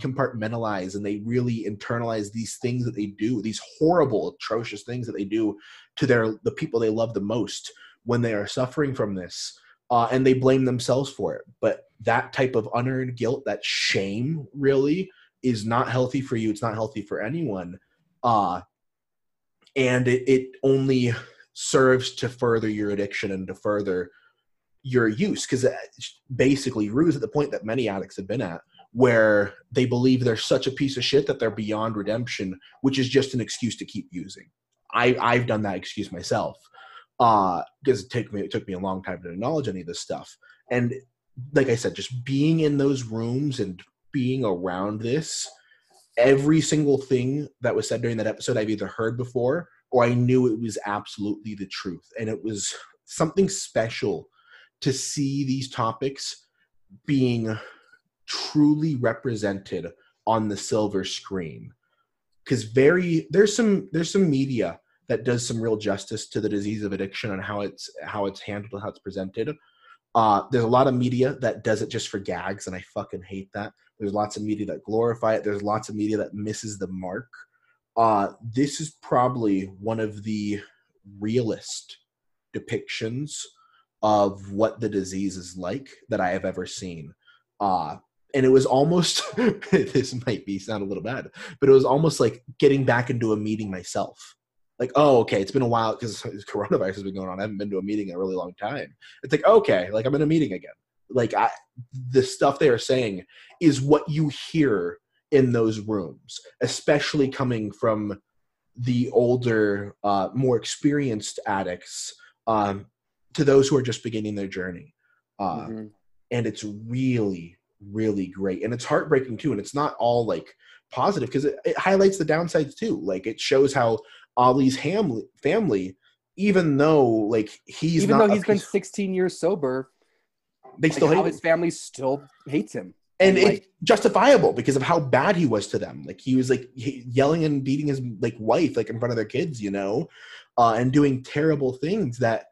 compartmentalize and they really internalize these things that they do these horrible atrocious things that they do to their the people they love the most when they are suffering from this uh, and they blame themselves for it. But that type of unearned guilt that shame really is not healthy for you. It's not healthy for anyone uh, and it, it only serves to further your addiction and to further your use because basically Rue is at the point that many addicts have been at where they believe they're such a piece of shit that they're beyond redemption which is just an excuse to keep using. I i've done that excuse myself uh because it took me it took me a long time to acknowledge any of this stuff. And like i said just being in those rooms and being around this every single thing that was said during that episode i've either heard before or i knew it was absolutely the truth. And it was something special to see these topics being truly represented on the silver screen. Because very there's some there's some media that does some real justice to the disease of addiction and how it's how it's handled and how it's presented. Uh, there's a lot of media that does it just for gags and i fucking hate that. There's lots of media that glorify it. There's lots of media that misses the mark. Uh, this is probably one of the realist depictions of what the disease is like that I have ever seen. Uh, and it was almost this might be sound a little bad, but it was almost like getting back into a meeting myself. Like, oh, okay, it's been a while because coronavirus has been going on. I haven't been to a meeting in a really long time. It's like, okay, like I'm in a meeting again. Like, I, the stuff they are saying is what you hear in those rooms, especially coming from the older, uh, more experienced addicts um, to those who are just beginning their journey. Uh, Mhm. And it's really, really great. And it's heartbreaking too. And it's not all like positive because it, it highlights the downsides too. Like it shows how Ali's ham- family, even though like he's Even though he's been 16 years sober, they like, still hate his family still hates him. and And, it's justifiable because of how bad he was to them. Like he was like yelling and beating his like wife like in front of their kids, you know, uh, and doing terrible things that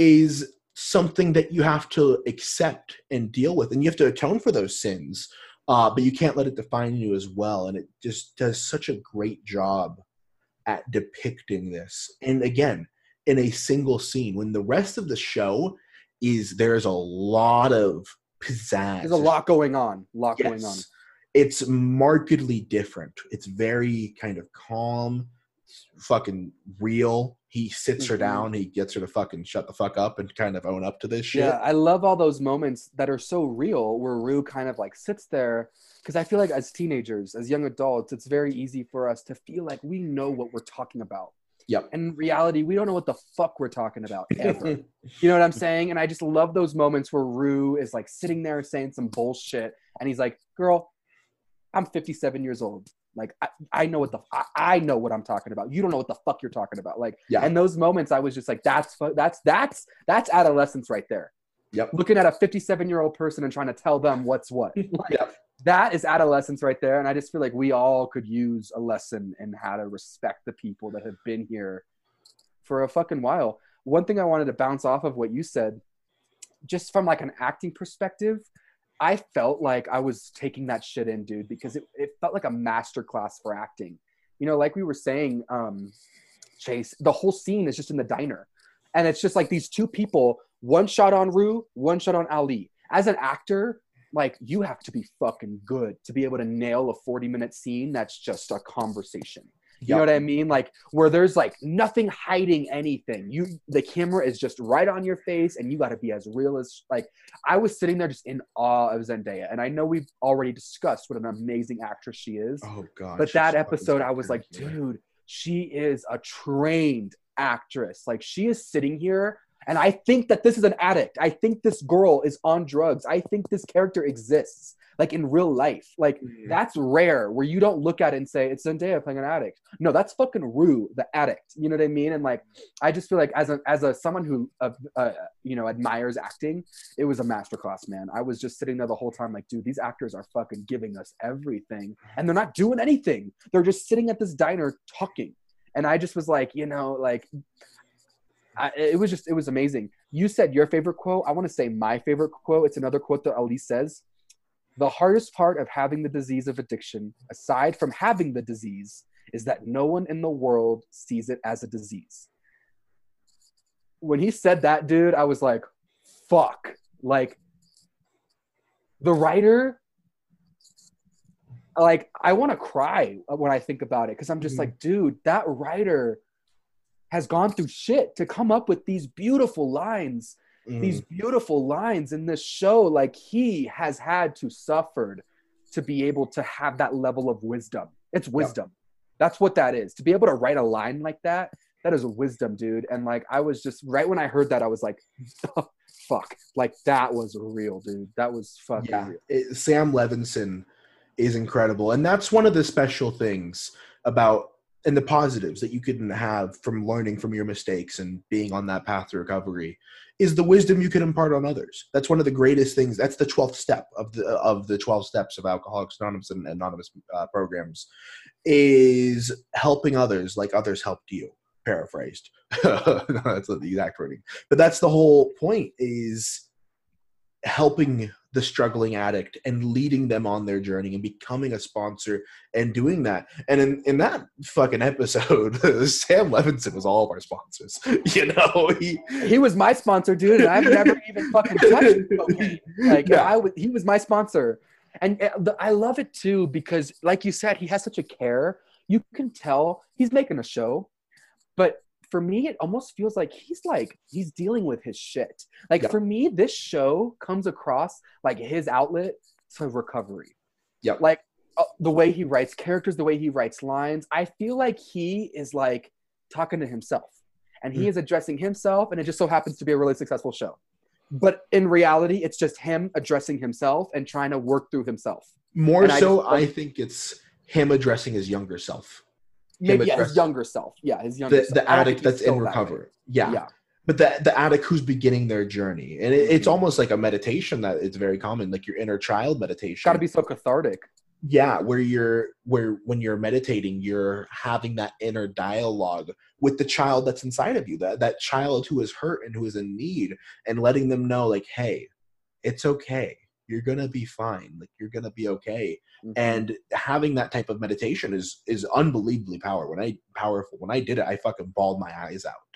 is something that you have to accept and deal with, and you have to atone for those sins. Uh, but you can't let it define you as well, and it just does such a great job at depicting this. And again, in a single scene, when the rest of the show is there's a lot of pizzazz. There's a lot going on. a lot going on. It's markedly different. It's very kind of calm, fucking real. He sits her Mhm. down. He gets her to fucking shut the fuck up and kind of own up to this shit. Yeah, I love all those moments that are so real where Rue kind of like sits there because I feel like as teenagers, as young adults, it's very easy for us to feel like we know what we're talking about. Yep. And in reality, we don't know what the fuck we're talking about ever. you know what I'm saying? And I just love those moments where Rue is like sitting there saying some bullshit and he's like, girl, I'm 57 years old. Like I, I know what the I, I know what I'm talking about. You don't know what the fuck you're talking about. Like Yeah. and those moments I was just like that's that's that's that's adolescence right there. Yep. Looking at a 57 year old person and trying to tell them what's what. Like, Yep. That is adolescence right there. And I just feel like we all could use a lesson in how to respect the people that have been here for a fucking while. One thing I wanted to bounce off of what you said, just from like an acting perspective, I felt like I was taking that shit in, dude, because it, it felt like a masterclass for acting. You know, like we were saying, um, Chase, the whole scene is just in the diner. And it's just like these two people, one shot on Rue, one shot on Ali. As an actor, like you have to be fucking good to be able to nail a 40 minute scene that's just a conversation. You know what I mean? Like where there's like nothing hiding anything. You the camera is just right on your face and you got to be as real as like I was sitting there just in awe of Zendaya. And I know we've already discussed what an amazing actress she is. Oh god. but that episode I was like, dude, she is a trained actress. Like she is sitting here and I think that this is an addict. I think this girl is on drugs. I think this character exists like in real life. Like Mhm. that's rare where you don't look at it and say it's Zendaya playing an addict. No, that's fucking Rue, the addict. You know what I mean? And like, I just feel like as a as a someone who uh, uh, you know admires acting, it was a masterclass, man. I was just sitting there the whole time, like, dude, these actors are fucking giving us everything, and they're not doing anything. They're just sitting at this diner talking, and I just was like, you know, like. I, it was just it was amazing. You said your favorite quote. I want to say my favorite quote. It's another quote that Ali says. The hardest part of having the disease of addiction, aside from having the disease, is that no one in the world sees it as a disease. When he said that, dude, I was like, fuck. Like, the writer, like, I want to cry when I think about it because I'm just Mhm. like, dude, that writer has gone through shit to come up with these beautiful lines Mhm. these beautiful lines in this show like he has had to suffered to be able to have that level of wisdom. It's wisdom. That's what that is. To be able to write a line like that that is wisdom dude. And like i was just right when i heard that i was like fuck? Like that was real dude. That was fucking yeah, it- Sam Levinson is incredible, and that's one of the special things about and the positives that you can have from learning from your mistakes and being on that path to recovery is the wisdom you can impart on others. That's one of the greatest things. That's the twelfth step of the of the twelve steps of Alcoholics Anonymous and Anonymous uh, programs is helping others like others helped you. Paraphrased. no, that's not the exact wording, but that's the whole point. Is helping the struggling addict and leading them on their journey and becoming a sponsor and doing that. And in, in that fucking episode, Sam Levinson was all of our sponsors. You know, he he was my sponsor dude and i've never even fucking touched cocaine like Yeah. I was, he was my sponsor and uh, I love it too because, like you said, he has such a care. You can tell he's making a show, but for me, it almost feels like he's like he's dealing with his shit. Like Yeah. for me, this show comes across like his outlet for recovery. Yep. Like uh, the way he writes characters, the way he writes lines. I feel like he is like talking to himself, and he Mm. is addressing himself, and it just so happens to be a really successful show. But in reality, it's just him addressing himself and trying to work through himself. More And I so, just- I think it's him addressing his younger self, Maybe yeah, his younger self. Yeah, his younger the, self. the addict that's in still that recovery. Yeah. Yeah. but the the addict who's beginning their journey, and it, Mm-hmm. it's almost like a meditation that it's very common, like your inner child meditation. Got to be so cathartic. yeah where you're where when you're meditating you're having that inner dialogue with the child that's inside of you that that child who is hurt and who is in need and letting them know like hey it's okay you're gonna be fine like you're gonna be okay. Mhm. and having that type of meditation is is unbelievably power. When i powerful when i did it i fucking bawled my eyes out.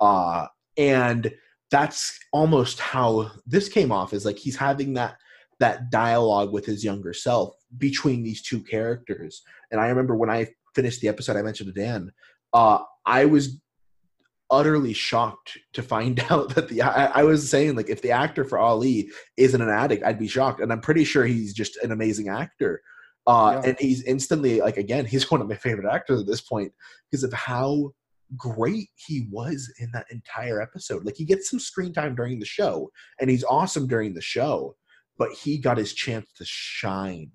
Uh and that's almost how this came off is like he's having that that dialogue with his younger self between these two characters. And i remember when i finished the episode i mentioned to dan uh i was utterly shocked to find out that the I, I was saying like if the actor for ali isn't an addict i'd be shocked and i'm pretty sure he's just an amazing actor uh Yeah. and he's instantly like again he's one of my favorite actors at this point because of how great he was in that entire episode like he gets some screen time during the show and he's awesome during the show but he got his chance to shine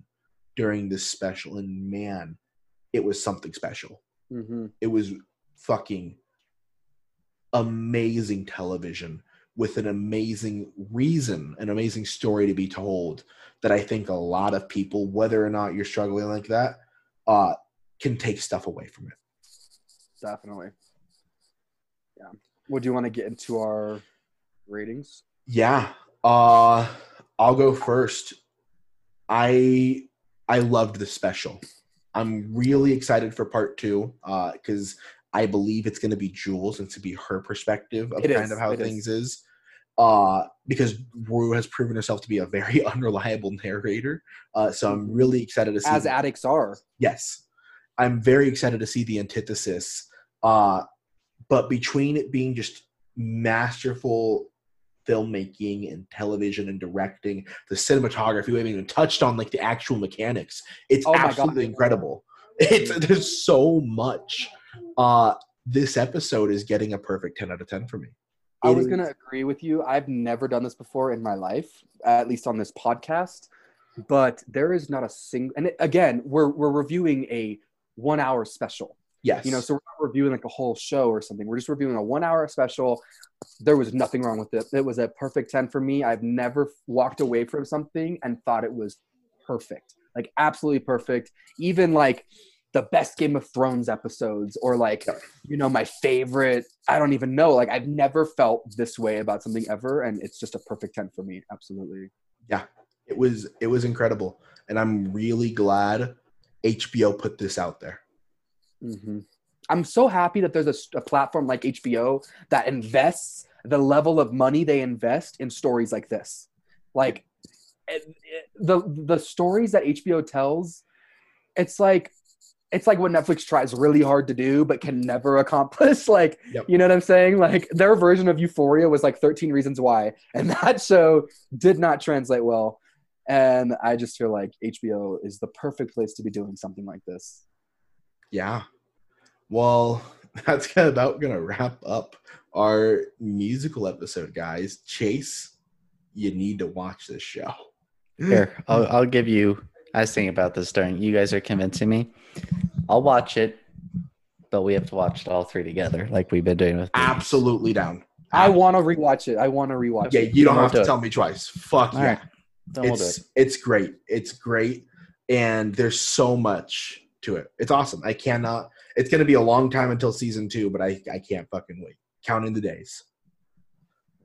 during this special and man it was something special Mhm. it was fucking amazing television with an amazing reason an amazing story to be told that i think a lot of people whether or not you're struggling like that uh can take stuff away from it Definitely. Yeah. Would you want to get into our ratings? yeah uh i'll go first i i loved the special i'm really excited for part two uh because i believe it's going to be jules and to be her perspective of It kind is, of how it is. things is. uh because rue has proven herself to be a very unreliable narrator uh so i'm really excited to see As addicts are. yes i'm very excited to see the antithesis uh but between it being just masterful filmmaking and television and directing the cinematography we haven't even touched on like the actual mechanics it's Oh my God. absolutely incredible it's there's so much uh this episode is getting a perfect 10 out of 10 for me I was going to agree with you. I've never done this before in my life, at least on this podcast. But there is not a single. And it- again, we're we're reviewing a one hour special. yes You know, so we're not reviewing like a whole show or something. We're just reviewing a one hour special. There was nothing wrong with it. It was a perfect 10 for me. I've never walked away from something and thought it was perfect. Like absolutely perfect. Even like the best Game of Thrones episodes or like, you know, my favorite, I don't even know. Like I've never felt this way about something ever. And it's just a perfect 10 for me. Absolutely. Yeah it was it was incredible and i'm really glad hbo put this out there hmm I'm so happy that there's a platform like HBO that invests the level of money they invest in stories like this. Like it- the the stories that HBO tells, it's like it's like what Netflix tries really hard to do but can never accomplish. Like Yep. you know what I'm saying? Like their version of Euphoria was like 13 Reasons Why, and that show did not translate well. And I just feel like HBO is the perfect place to be doing something like this. yeah well that's kinda about gonna wrap up our musical episode guys chase you need to watch this show Here, I'll, I'll give you. I was thinking about this during. You guys are convincing me. I'll watch it, but we have to watch it all three together, like we've been doing with. movies. absolutely down I want to rewatch it. I want to rewatch yeah it. you don't We'll have do to it. tell me twice fuck All yeah right. Then we'll it's it. it's great. It's great, and there's so much to it. It's awesome. I cannot. It's gonna be a long time until season two, but I I can't fucking wait. Counting the days.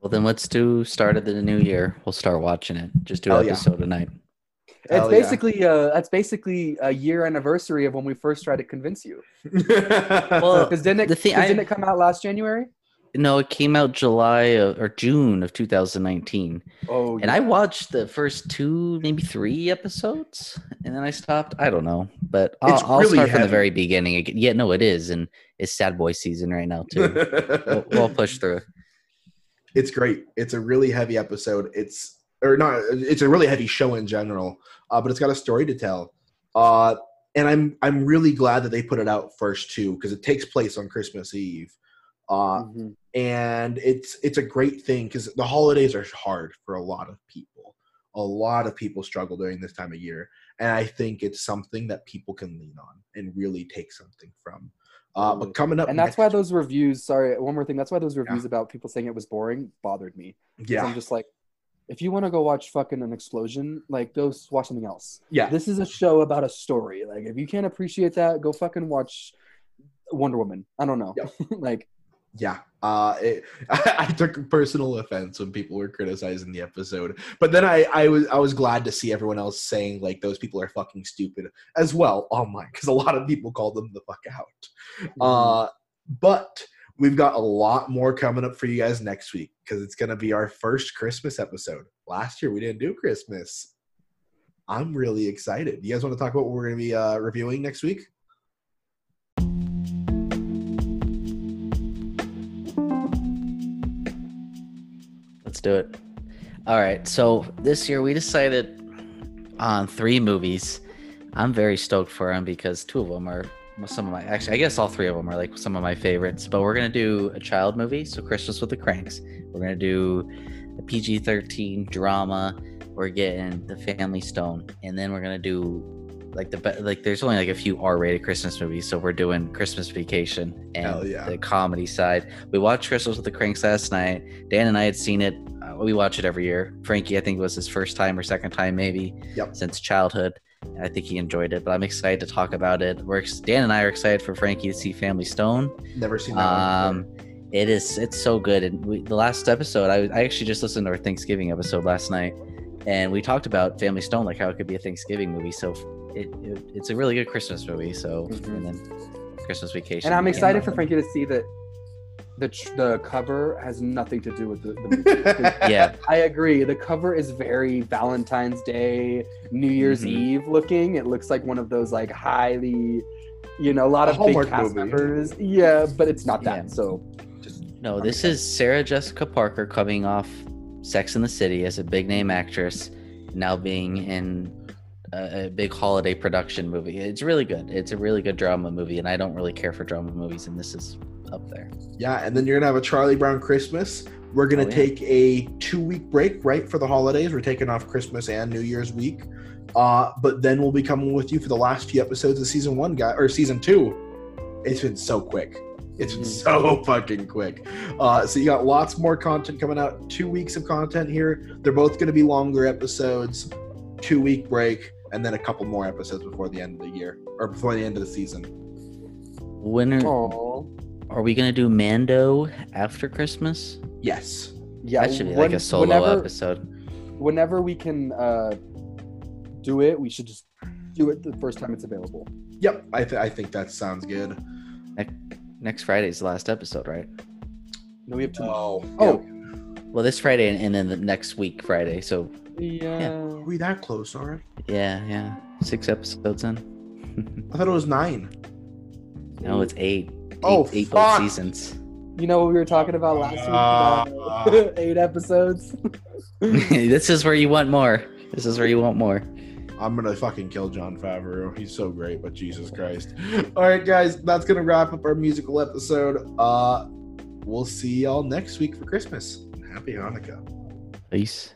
Well, then let's do start of the new year. We'll start watching it. Just do Hell an yeah. episode tonight. It's Hell yeah. basically uh that's basically a year anniversary of when we first tried to convince you. Well, Because didn't it, The thing- I- didn't it come out last January? no, it came out July of, or June of 2019. Oh, And I watched the first two, maybe three episodes, and then I stopped. I don't know, but I'll, It's I'll really start from the very beginning. again. Yeah, no, it is, and it's sad boy season right now too. we'll, we'll push through. it's great. It's a really heavy episode. It's or not. It's a really heavy show in general, uh, but it's got a story to tell. Uh, and I'm I'm really glad that they put it out first too because it takes place on Christmas Eve. Uh, Mhm. and it's it's a great thing because the holidays are hard for a lot of people. A lot of people struggle during this time of year, and I think it's something that people can lean on and really take something from. Uh, but coming up, and that's next- why those reviews. Sorry, one more thing. That's why those reviews about people saying it was boring bothered me. yeah, I'm just like, if you want to go watch fucking an explosion, like go watch something else. yeah, This is a show about a story. Like if you can't appreciate that, go fucking watch Wonder Woman. I don't know. Yep. like Yeah, uh, it, I, took personal offense when people were criticizing the episode, but then I, I was I was glad to see everyone else saying like those people are fucking stupid as well online because a lot of people called them the fuck out. Uh, but we've got a lot more coming up for you guys next week because it's gonna be our first Christmas episode. Last year we didn't do Christmas. I'm really excited. You guys want to talk about what we're gonna be uh, reviewing next week? Let's do it. All right. So this year we decided on three movies. I'm very stoked for them because two of them are some of my actually I guess all three of them are like some of my favorites. But we're gonna do a child movie, so Christmas with the Cranks. We're gonna do a PG-13 drama. We're getting the Family Stone, and then we're gonna do like the like. There's only like a few R-rated Christmas movies, so we're doing Christmas Vacation and yeah. the comedy side. We watched Christmas with the Cranks last night. Dan and I had seen it. Uh, we watch it every year. Frankie, I think, it was his first time or second time, maybe, Yep. since childhood. I think he enjoyed it, but I'm excited to talk about it. We're Dan and I are excited for Frankie to see Family Stone. Never seen that. one Um, it is it's so good. And we, the last episode, I, I actually just listened to our Thanksgiving episode last night, and we talked about Family Stone, like how it could be a Thanksgiving movie. So it, it it's a really good Christmas movie. So Mhm. and then Christmas Vacation. and I'm excited for Frankie to see that the tr- the cover has nothing to do with the, the movie. Yeah, I agree. The cover is very Valentine's Day, New Year's Mhm. Eve looking. It looks like one of those like highly, you know, a lot A of big cast movie. members. Yeah, but it's not that. Yeah. So just No, this is Sarah Jessica Parker coming off Sex in the City as a big name actress, now being in a, a big holiday production movie. It's really good. It's a really good drama movie, and I don't really care for drama movies, and this is up there. Yeah, and then you're gonna have a Charlie Brown Christmas. We're gonna Oh, yeah. take a two week break, right, for the holidays. We're taking off Christmas and New Year's week. Uh, but then we'll be coming with you for the last few episodes of season one, guy or season two. It's been so quick. It's been Mhm. so fucking quick. Uh, so you got lots more content coming out. Two weeks of content here. They're both gonna be longer episodes. Two week break, and then a couple more episodes before the end of the year or before the end of the season. When are, are we gonna do Mando after Christmas? Yes. yeah, that should be like a solo whenever, episode. Whenever we can uh, do it, we should just do it the first time it's available. Yep. I, th- I think that sounds good. Next Friday's the last episode, right? No, we have two. Oh. Oh. Well, this Friday and, and then the next week Friday. So yeah. Are we that close? All right. yeah, yeah, six episodes in. I thought it was nine. no, it's eight. Eight, Oh, eight full fuck. seasons. You know what we were talking about last week? Uh, About eight episodes. this is where you want more. This is where you want more. I'm gonna fucking kill Jon Favreau. He's so great, but Jesus Christ. All right, guys, that's gonna wrap up our musical episode. Uh, we'll see y'all next week for Christmas. Happy Hanukkah. Peace.